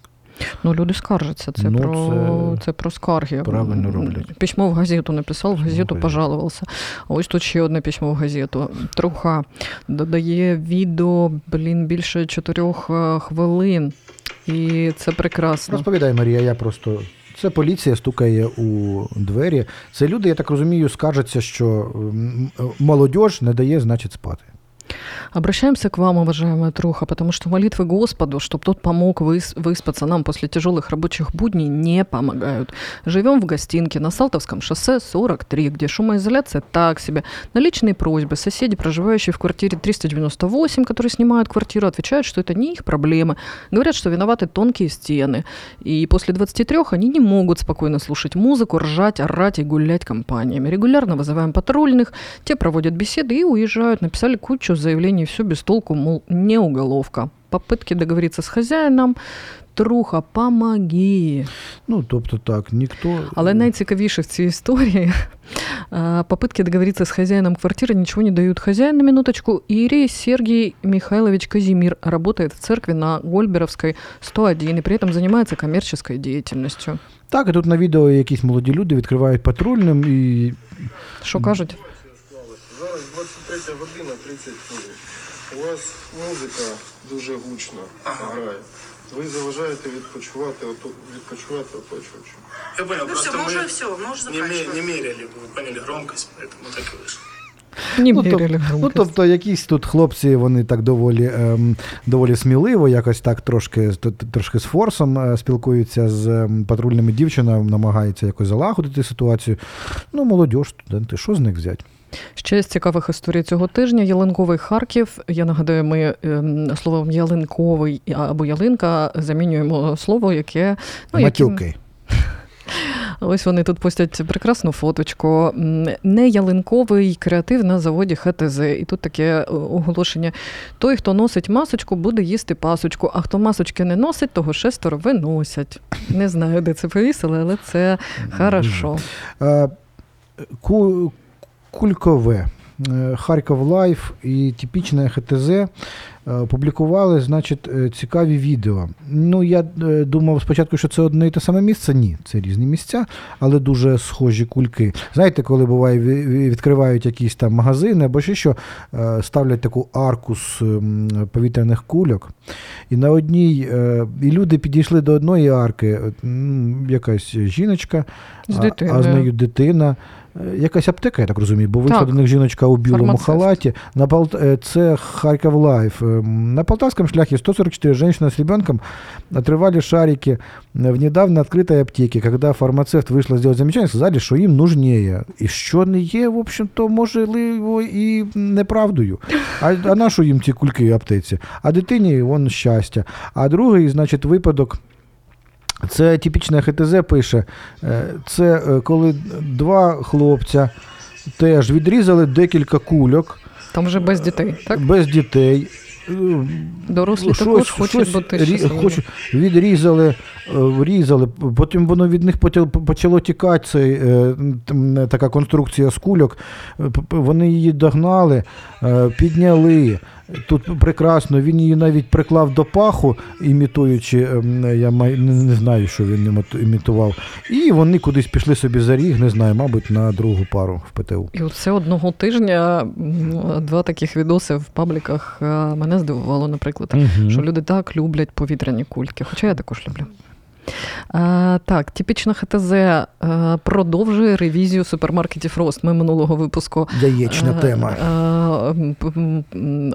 Ну, люди скаржаться. Це, Ну, про, це це... про скарги. правильно роблять. Письмо в газету написав, в газету пожалувався. А ось тут ще одне письмо в газету. Труха додає відео, блін, більше чотирьох е, хвилин. І це прекрасно. Розповідай, Марія, я просто. Це поліція стукає у двері. Це люди, я так розумію, скаржаться, що молодь не дає, значить, спати. Обращаемся к вам, уважаемая Труха, потому что молитвы Господу, чтобы тот помог выс- выспаться нам после тяжелых рабочих будней, не помогают. Живем в гостинке на Салтовском шоссе 43, где шумоизоляция так себе. На личные просьбы соседи, проживающие в квартире 398, которые снимают квартиру, отвечают, что это не их проблемы. Говорят, что виноваты тонкие стены. И после 23 они не могут спокойно слушать музыку, ржать, орать и гулять компаниями. Регулярно вызываем патрульных, те проводят беседы и уезжают. Написали кучу заявлений, все без толку, мол, не уголовка. Попытки договориться с хазяїном. Труха, помоги. Ну, тобто так, ніхто. Але найцікавіше в цій історії а, попытки договориться с хозяином квартиры ничего не дают. Хозяин, на минуточку, Ирий Сергей Михайлович Казимир, работает в церкви на Гольберовской 101 и при этом занимается коммерческой деятельностью. Так, і тут на відео якісь молоді люди відкривають патрульним і Що кажуть? Зараз 23 година 30 хвилин. У вас музика дуже гучно грає. Ви заважаєте відпочивати, ото, відпочивати оточуючим. Я понял, Ну просто все, мы мы уже все, мы уже не, ме- заканчиваем. не меряли, вы поняли громкость, поэтому так и вышло. Не Ну, тоб- мерили Ну, громкость. тобто, якісь тут хлопці, вони так доволі, ем, доволі сміливо, якось так трошки, т- т- трошки з форсом е, спілкуються з ем, патрульними дівчинами, намагаються якось залагодити ситуацію. Ну, молодь, студенти, що з них взяти? Ще з цікавих історій цього тижня Ялинковий Харків. Я нагадаю, ми ем, словом ялинковий або ялинка замінюємо слово, яке ну, яким- *laughs* Ось вони тут постять прекрасну фоточку. Не ялинковий креатив на заводі ХТЗ. І тут таке е, оголошення: той, хто носить масочку, буде їсти пасочку, а хто масочки не носить, того шестеро виносять. Не знаю, де це повісили, але це хорошо. Ку- Кулькове. е, Харків Live і типічне ХТЗ е, публікували, значить, е, цікаві відео. Ну, я думав спочатку, що це одне і те саме місце. Ні, це різні місця, але дуже схожі кульки. Знаєте, коли буває, ві- ві- відкривають якісь там магазини або ще що, ставлять таку арку з повітряних кульок. І на одній і люди підійшли до одної арки, якась жіночка, З а- а з нею дитина. Е, Якась аптека, я так розумію, бо вийшла Так. до них жіночка у білому Фармацевт. халаті. На Пол... е, Це Харків Лайф. Ем, На Полтавском шляхе 144 женщина с ребенком отрывали шарики в недавно открытой аптеке. Когда фармацевт вышла сделать замечание, сказали, що їм нужнее. І що не є, в общем-то, можливо, і неправдою. А, а на що їм ці кульки в аптеці? А дитині вон щастя. А другий, значить, випадок. Це типічне ХТЗ пише. е, Це е, коли два хлопця теж відрізали декілька кульок Там вже без дітей, так? без дітей. Е, Дорослі щось- також хочуть щось бути хочуть- відрізали, врізали, потім воно від них почало тікати, цей, така конструкція з кульок. Вони її догнали, підняли. Тут прекрасно, він її навіть приклав до паху, імітуючи, ем, я не, знаю, що він іміту- імітував. І вони кудись пішли собі за ріг, не знаю, мабуть, на другу пару в ПТУ. І оце одного тижня два таких відоси в пабліках е, мене здивувало, наприклад. Мгм. Що люди так люблять повітряні кульки, хоча я також люблю. Е, так, типічна ХТЗ е, продовжує ревізію супермаркетів Рост. Ми минулого випуску Яєчна е, тема. е,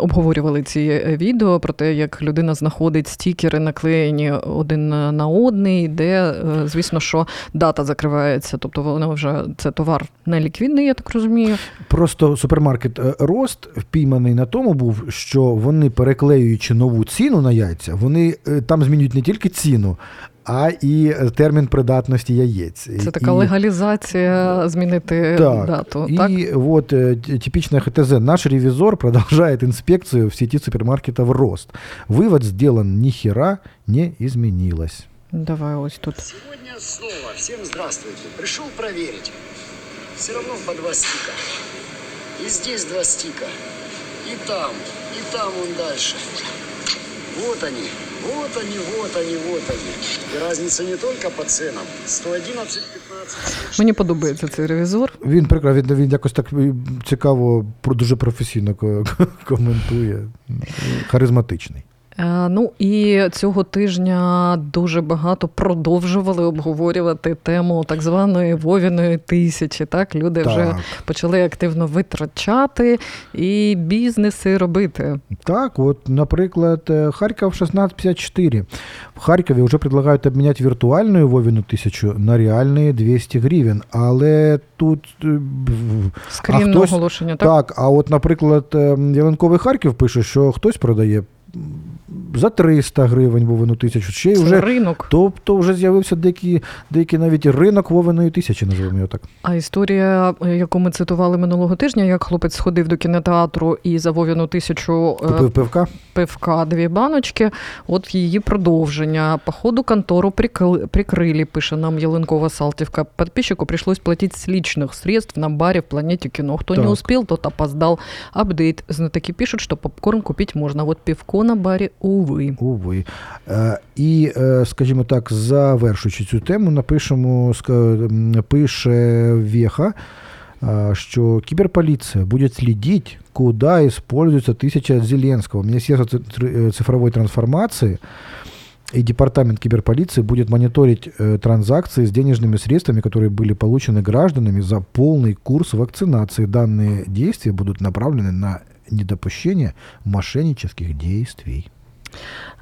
обговорювали ці відео про те, як людина знаходить стікери, наклеєні один на одний, де, звісно, що дата закривається. Тобто воно вже це товар неліквідний, я так розумію. Просто супермаркет Рост впійманий на тому був, що вони переклеюючи нову ціну на яйця, вони там змінюють не тільки ціну, а і е, термін придатності яєць. Це така І- легалізація змінити Так, дату. и Так? вот э, т- типичная ХТЗ. Наш ревизор продолжает инспекцию в сети супермаркетов «Рост». Вывод сделан, ни хера не изменилось. Давай ось тут. Сегодня снова всем здравствуйте. Пришел проверить. Все равно по два стика. И здесь два стика. И там, и там он дальше. Вот они, вот они, вот они, вот они. И разница не только по ценам. 111, 15, Мені подобається цей ревізор. Він прикро, він, він якось так е, цікаво, дуже професійно *laughs* коментує. Харизматичний. Е, Ну і цього тижня дуже багато продовжували обговорювати тему так званої Вовіної тисячі. Так, люди вже почали активно витрачати і бізнеси робити. Так, от, наприклад, е, Харків 1654. В Харкові вже предлагають обміняти віртуальну Вовіну тисячу на реальні 200 гривень. Але тут е, в- Скрін хтось- оголошення. Так? Так, а от, наприклад, ем, Ялинковий Харків пише, що хтось продає за 300 гривень Вовину тисячу. Ще й Це вже, ринок. тобто вже з'явився деякий, деякий навіть ринок Вовиної тисячі, називаємо його так. А історія, е, яку ми цитували минулого тижня, як хлопець сходив до кінотеатру і за Вовіну тисячу е, Купив пивка. пивка дві баночки. От її продовження. Походу контору прикры- прикрыли, пише нам Ялинкова Салтівка. Подписчику пришлось платить с личных средств на баре в планете кино. Кто не Так. успел, тот опоздал. Апдейт. Знатоки пишут, что попкорн купить можно. Вот пивко на баре, увы. Уви. Е, І, скажімо так, завершуючи цю тему, напишемо, пише Веха, що киберполиция будет следить, куда используется тысяча Зеленского. Министерство цифровой трансформации и департамент киберполиции будет мониторить э, транзакции с денежными средствами, которые были получены гражданами за полный курс вакцинации. Данные действия будут направлены на недопущение мошеннических действий.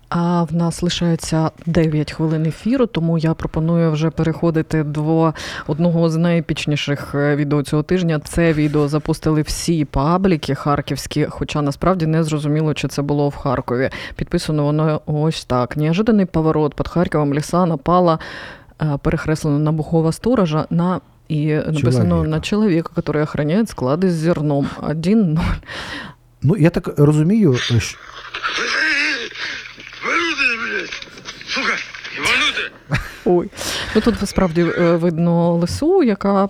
А в нас лишається 9 хвилин ефіру, тому я пропоную вже переходити до одного з найепічніших е, відео цього тижня. Це відео запустили всі пабліки харківські, хоча насправді не зрозуміло, чи це було в Харкові. Підписано воно ось так: неожиданний поворот під Харковом ліса напала е, перехреслено на бухого сторожа на. І написано Чоловіка. на чоловіка, який охороняє склади з зерном. 1-0. Ну, я так розумію, що Ой, ну тут справді е, видно лису, яка м,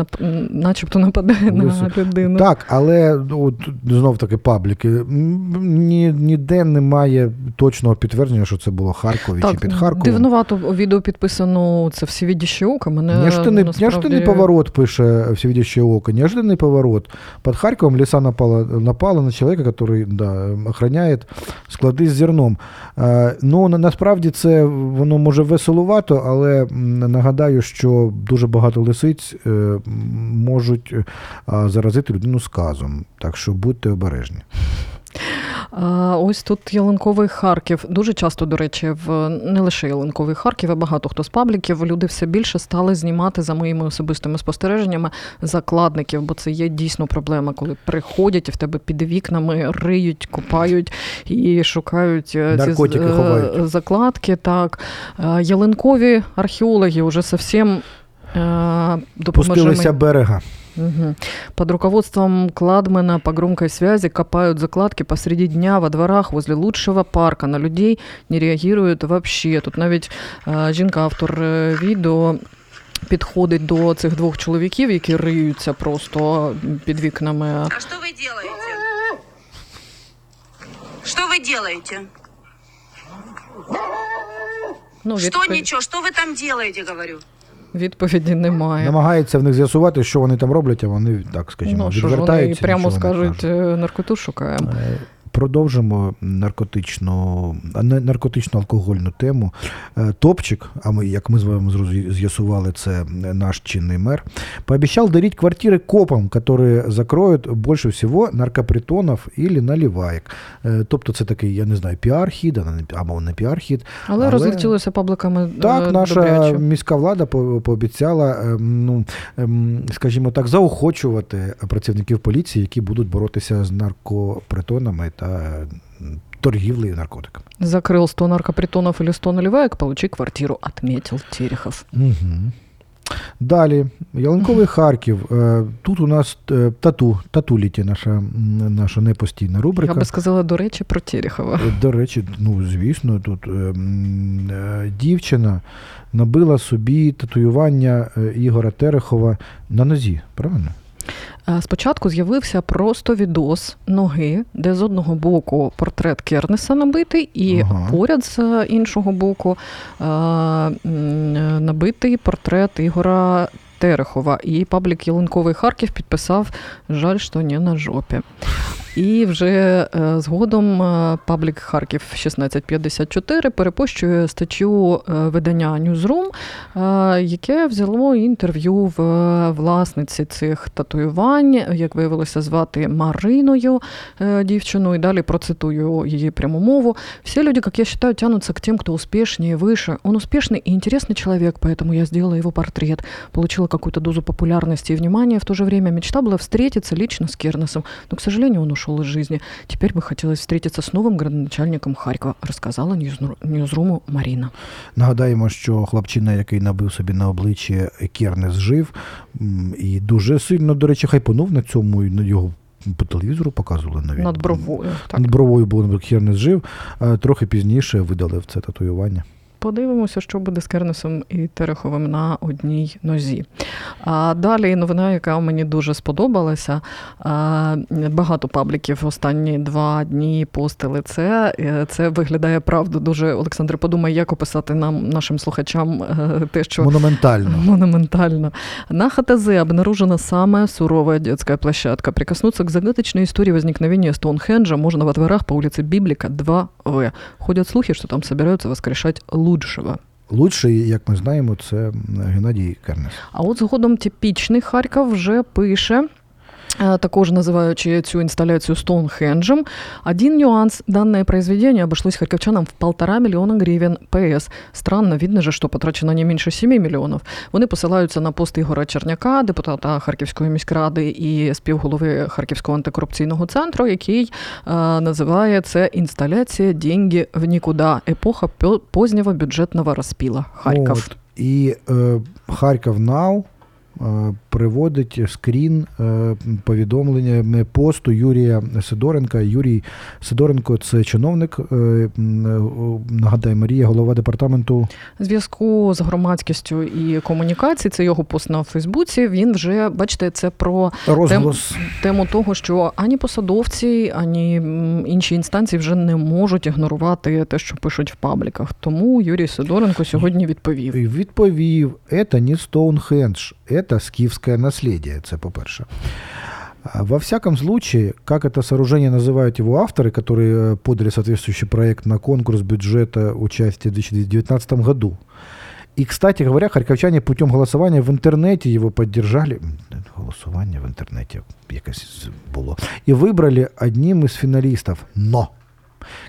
нап- м, начебто нападає Лису. на людину. так, але ну, от, знов таки пабліки. М, Ні, ніде немає точного підтвердження, що це було в Харкові чи під Харковом. дивнувато відео підписано це всевідяще око. Мене Неожиданный, насправді... неожиданный поворот, пише всевидящее око. Неожиданный поворот. Под Харьковом леса напала, напала на человека, который да, охраняет склади з зерном. Е, ну, на- насправді це воно може веселувато, але нагадаю, що дуже багато лисиць е, можуть е, заразити людину сказом. Так що будьте обережні. Ось тут Ялинковий Харків. Дуже часто, до речі, в не лише Ялинковий Харків, а багато хто з пабліків. Люди все більше стали знімати за моїми особистими спостереженнями закладників, бо це є дійсно проблема, коли приходять і в тебе під вікнами риють, копають і шукають е, Наркотики ці е, ховають. закладки. Так ялинкові археологи вже зовсім е, допоможемо. Пустилися берега. Мгм. Под руководством Кладмена по громкой связи копают закладки посреди дня во дворах возле лучшего парка. На людей не реагують вообще. Тут навіть е, жінка-автор е, відео підходить до цих двох чоловіків, які риються просто під вікнами. А что вы делаете? Что вы делаете? Ну, Что відповідь, ничего? Что вы там делаете, говорю? Відповіді немає. Намагається в них з'ясувати, що вони там роблять, а вони так, скажімо, Ну, відвертаються. вони прямо скажуть, е, наркоту шукаємо. Продовжимо наркотичну, наркотично алкогольну тему. Е, Топчик, а ми, як ми з вами з'ясували, це наш чинний мер, пообещал дарить квартиры копам, которые закроют больше всего наркопритонов или наливаек. Е, Тобто це такий, я не знаю, піар-хід, або не піар-хід. Але, Але- розлетілося пабликами. Так, е, наша добряче. міська влада по- пообіцяла, ну, ем, скажімо так, заохочувати працівників поліції, які будуть боротися з наркопритонами та торгівлею наркотиками. Закрыл 100 наркопритонов или 100 наливаек, получи квартиру, отметил Терехов. Угу. Далі, Ялинковий *laughs* Харків. Е, Тут у нас е, тату, татуліті наша, наша непостійна рубрика. Я би сказала, до речі, про Терехова. Е, До речі, ну звісно, тут дівчина набила собі татуювання Ігора Терехова на нозі, правильно? Е, Спочатку з'явився просто відос ноги, де з одного боку портрет Кернеса набитий, і Ага. поряд з іншого боку е, е, набитий портрет Ігора Терехова. І паблік Ялинковий Харків підписав Жаль, що не на жопі. І вже е, згодом е, паблік Харків 1654 перепощує статтю е, видання Newsroom, е, яке взяло інтерв'ю в е, власниці цих татуювань, як виявилося звати Мариною е, дівчину, і далі процитую її пряму мову. Все люди, как я считаю, тянутся к тем, кто успешнее, выше. Он успешный и интересный человек, поэтому я сделала его портрет. Получила какую-то дозу популярности и внимания. В то же время мечта была встретиться лично с Кернесом. Но, к сожалению, он ушел из жизни. Теперь бы хотелось встретиться с новым градоначальником Харькова, рассказала Ньюзру- Ньюзруму Марина. Нагадаємо, що хлопчина, який набив собі на обличчі Кернес, жив і дуже сильно, до речі, хайпанув на цьому, і на його по телевізору показували навіть. Над бровою. Так. Над бровою було Кернес жив, а трохи пізніше видалив це татуювання. Подивимося, що буде з Кернесом і Тереховим на одній нозі. А далі новина, яка мені дуже сподобалася. Багато пабліків останні два дні постили це. Е, Це виглядає правда дуже. Олександр, подумай, як описати нам, нашим слухачам, е, те, що Монументально. *laughs* Монументально. На ХТЗ обнаружена самая суровая детская площадка. Прикоснуться к загадочной истории возникновения Стоунхенджа можно во дворах по улице Библика 2В. Ходят слухи, что там собираются воскрешать лучшего. Лучший, як ми знаємо, це Геннадій Кернес. А от згодом типічний Харків вже пише. Е, Також називаючи цю інсталяцію Стоунхенджем. Один нюанс. Данное произведение обошлось харьковчанам в полтора миллиона гривен ПС. Странно, видно же, що потрачено не менше 7 мільйонів. Вони посилаються на пост Ігора Черняка, депутата Харківської міськради і співголови Харківського антикорупційного центру, який е, називає це інсталяція «Деньги в нікуди. Епоха позднього бюджетного розпіла. Харків. От. І е, Харків Нау е, приводить скрін е, повідомлення посту Юрія Сидоренка. Юрій Сидоренко це чиновник. е, е, Нагадай, Марія, голова департаменту Зв'язку з громадськістю і комунікації, це його пост на Фейсбуці. Він вже бачите, це про розголос. тему того, що ані посадовці, ані інші інстанції вже не можуть ігнорувати те, що пишуть в пабліках. Тому Юрій Сидоренко сьогодні відповів. Відповів: це не Стоунхендж, це скіфське наслідие. Це по-перше. А Во всяком случае, как это сооружение называют его авторы, которые э, подали соответствующий проект на конкурс бюджета участия в 2019 году. И, кстати говоря, харьковчане путем голосования в интернете его поддержали. Голосование в интернете якось було. И выбрали одним из финалистов. Но,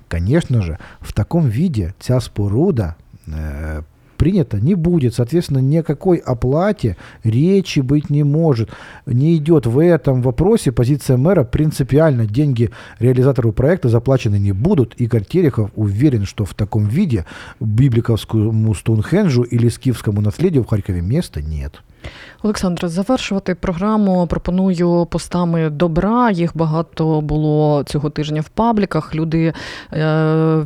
конечно же, в таком виде ця споруда э, принято не будет. Соответственно, ни о какой оплате речи быть не может. Не идет в этом вопросе позиция мэра принципиально. Деньги реализатору проекта заплачены не будут. Игорь Терехов уверен, что в таком виде библиковскому Стоунхенджу или скифскому наследию в Харькове места нет. Олександре, завершувати програму пропоную постами добра. Їх багато було цього тижня в пабліках. Люди е,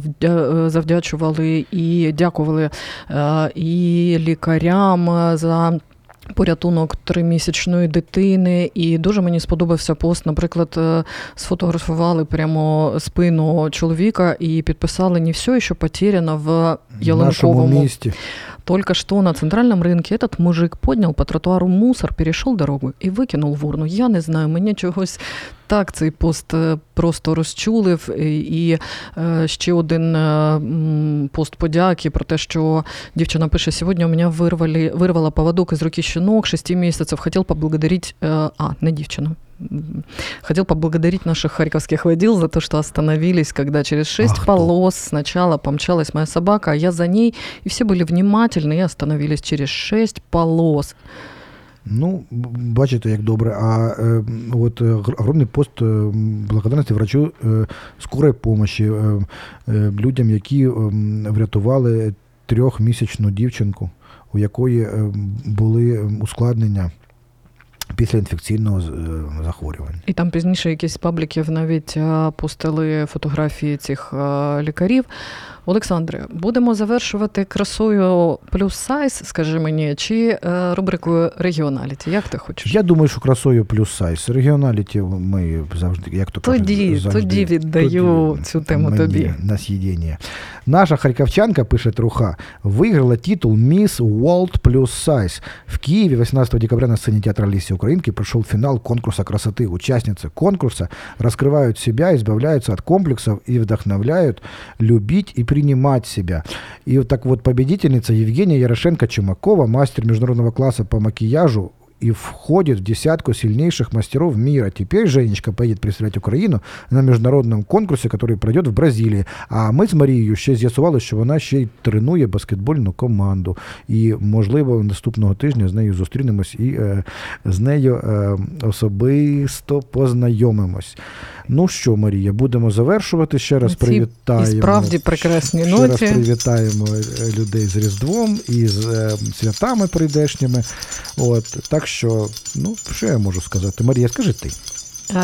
завдячували і дякували е, і лікарям за. Порятунок тримісячної дитини, і дуже мені сподобався пост. Наприклад, е, сфотографували прямо спину чоловіка і підписали не все, що потеряно в ялинковому місті. Только что на центральном рынке этот мужик поднял по тротуару мусор, перейшов дорогу і викинув в урну. Я не знаю, мені чогось так цей пост е, просто розчулив. І, і е, ще один пост подяки про те, що дівчина пише: сьогодні у мене вирвали, вирвала поводок із руки щенок 6 місяців. Хотів поблагодарить, е, а, не дівчина. М, Хотел поблагодарить наших харьковских водил за то, что остановились, когда через шесть Ах ты. полос сначала помчалась моя собака, а я за ней, и все были внимательны и остановились через шесть полос. Ну, б- бачите, як добре. А е, от е, гр- огромний пост е, м, благодарності врачу е, скорої помощі е, е, людям, які е, м, врятували трьохмісячну дівчинку, у якої е, були е, ускладнення Після інфекційного е, захворювання. І там пізніше якісь пабліків навіть е, пустили фотографії цих е, лікарів. Олександре, будемо завершувати красою плюс сайз, скажи мені, чи е, рубрикою регіоналіті? Як ти хочеш? Я думаю, що красою плюс сайз. Регіоналіті ми завжди, як то кажуть, Тоді, завжди, тоді віддаю цю тему мені тобі. на съедение. Наша харьковчанка, пише Труха, выиграла титул «Мисс World плюс Size». В Киеве 18 декабря на сцене театра Лиси Украинки прошел финал конкурса красоты. Участницы конкурса раскрывают себя, избавляются от комплексов и вдохновляют любить и принимать себя. И вот так вот победительница Евгения Ярошенко-Чумакова, мастер международного класса по макияжу, и входит в десятку сильнейших мастеров мира. Теперь Женечка поедет представлять Україну на міжнародному конкурсі, який пройде в Бразилії. А ми з Марією ще з'ясували, що вона ще й тренує баскетбольну команду. І, можливо, наступного тижня з нею зустрінемось і е, з нею е, особисто познайомимось. Ну що, Марія, будемо завершувати. Ще раз На привітаємо. і справді прекрасній Ще раз привітаємо е, людей з Різдвом і з е, святами прийдешніми. От, так що, ну, що я можу сказати? Марія, скажи ти.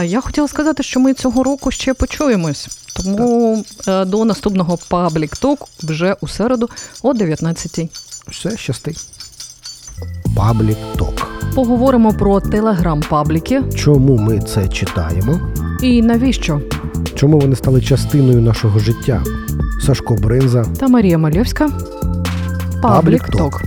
Е, Я хотіла сказати, що ми цього року ще почуємось. Тому е, до наступного паблік ток вже у середу о 19-й. Все, щасти. Паблік Ток. Поговоримо про телеграм-пабліки Чому ми це читаємо? і навіщо. Чому вони стали частиною нашого життя? Сашко Бринза Та Марія Малєвська. Public Public Talk. Talk.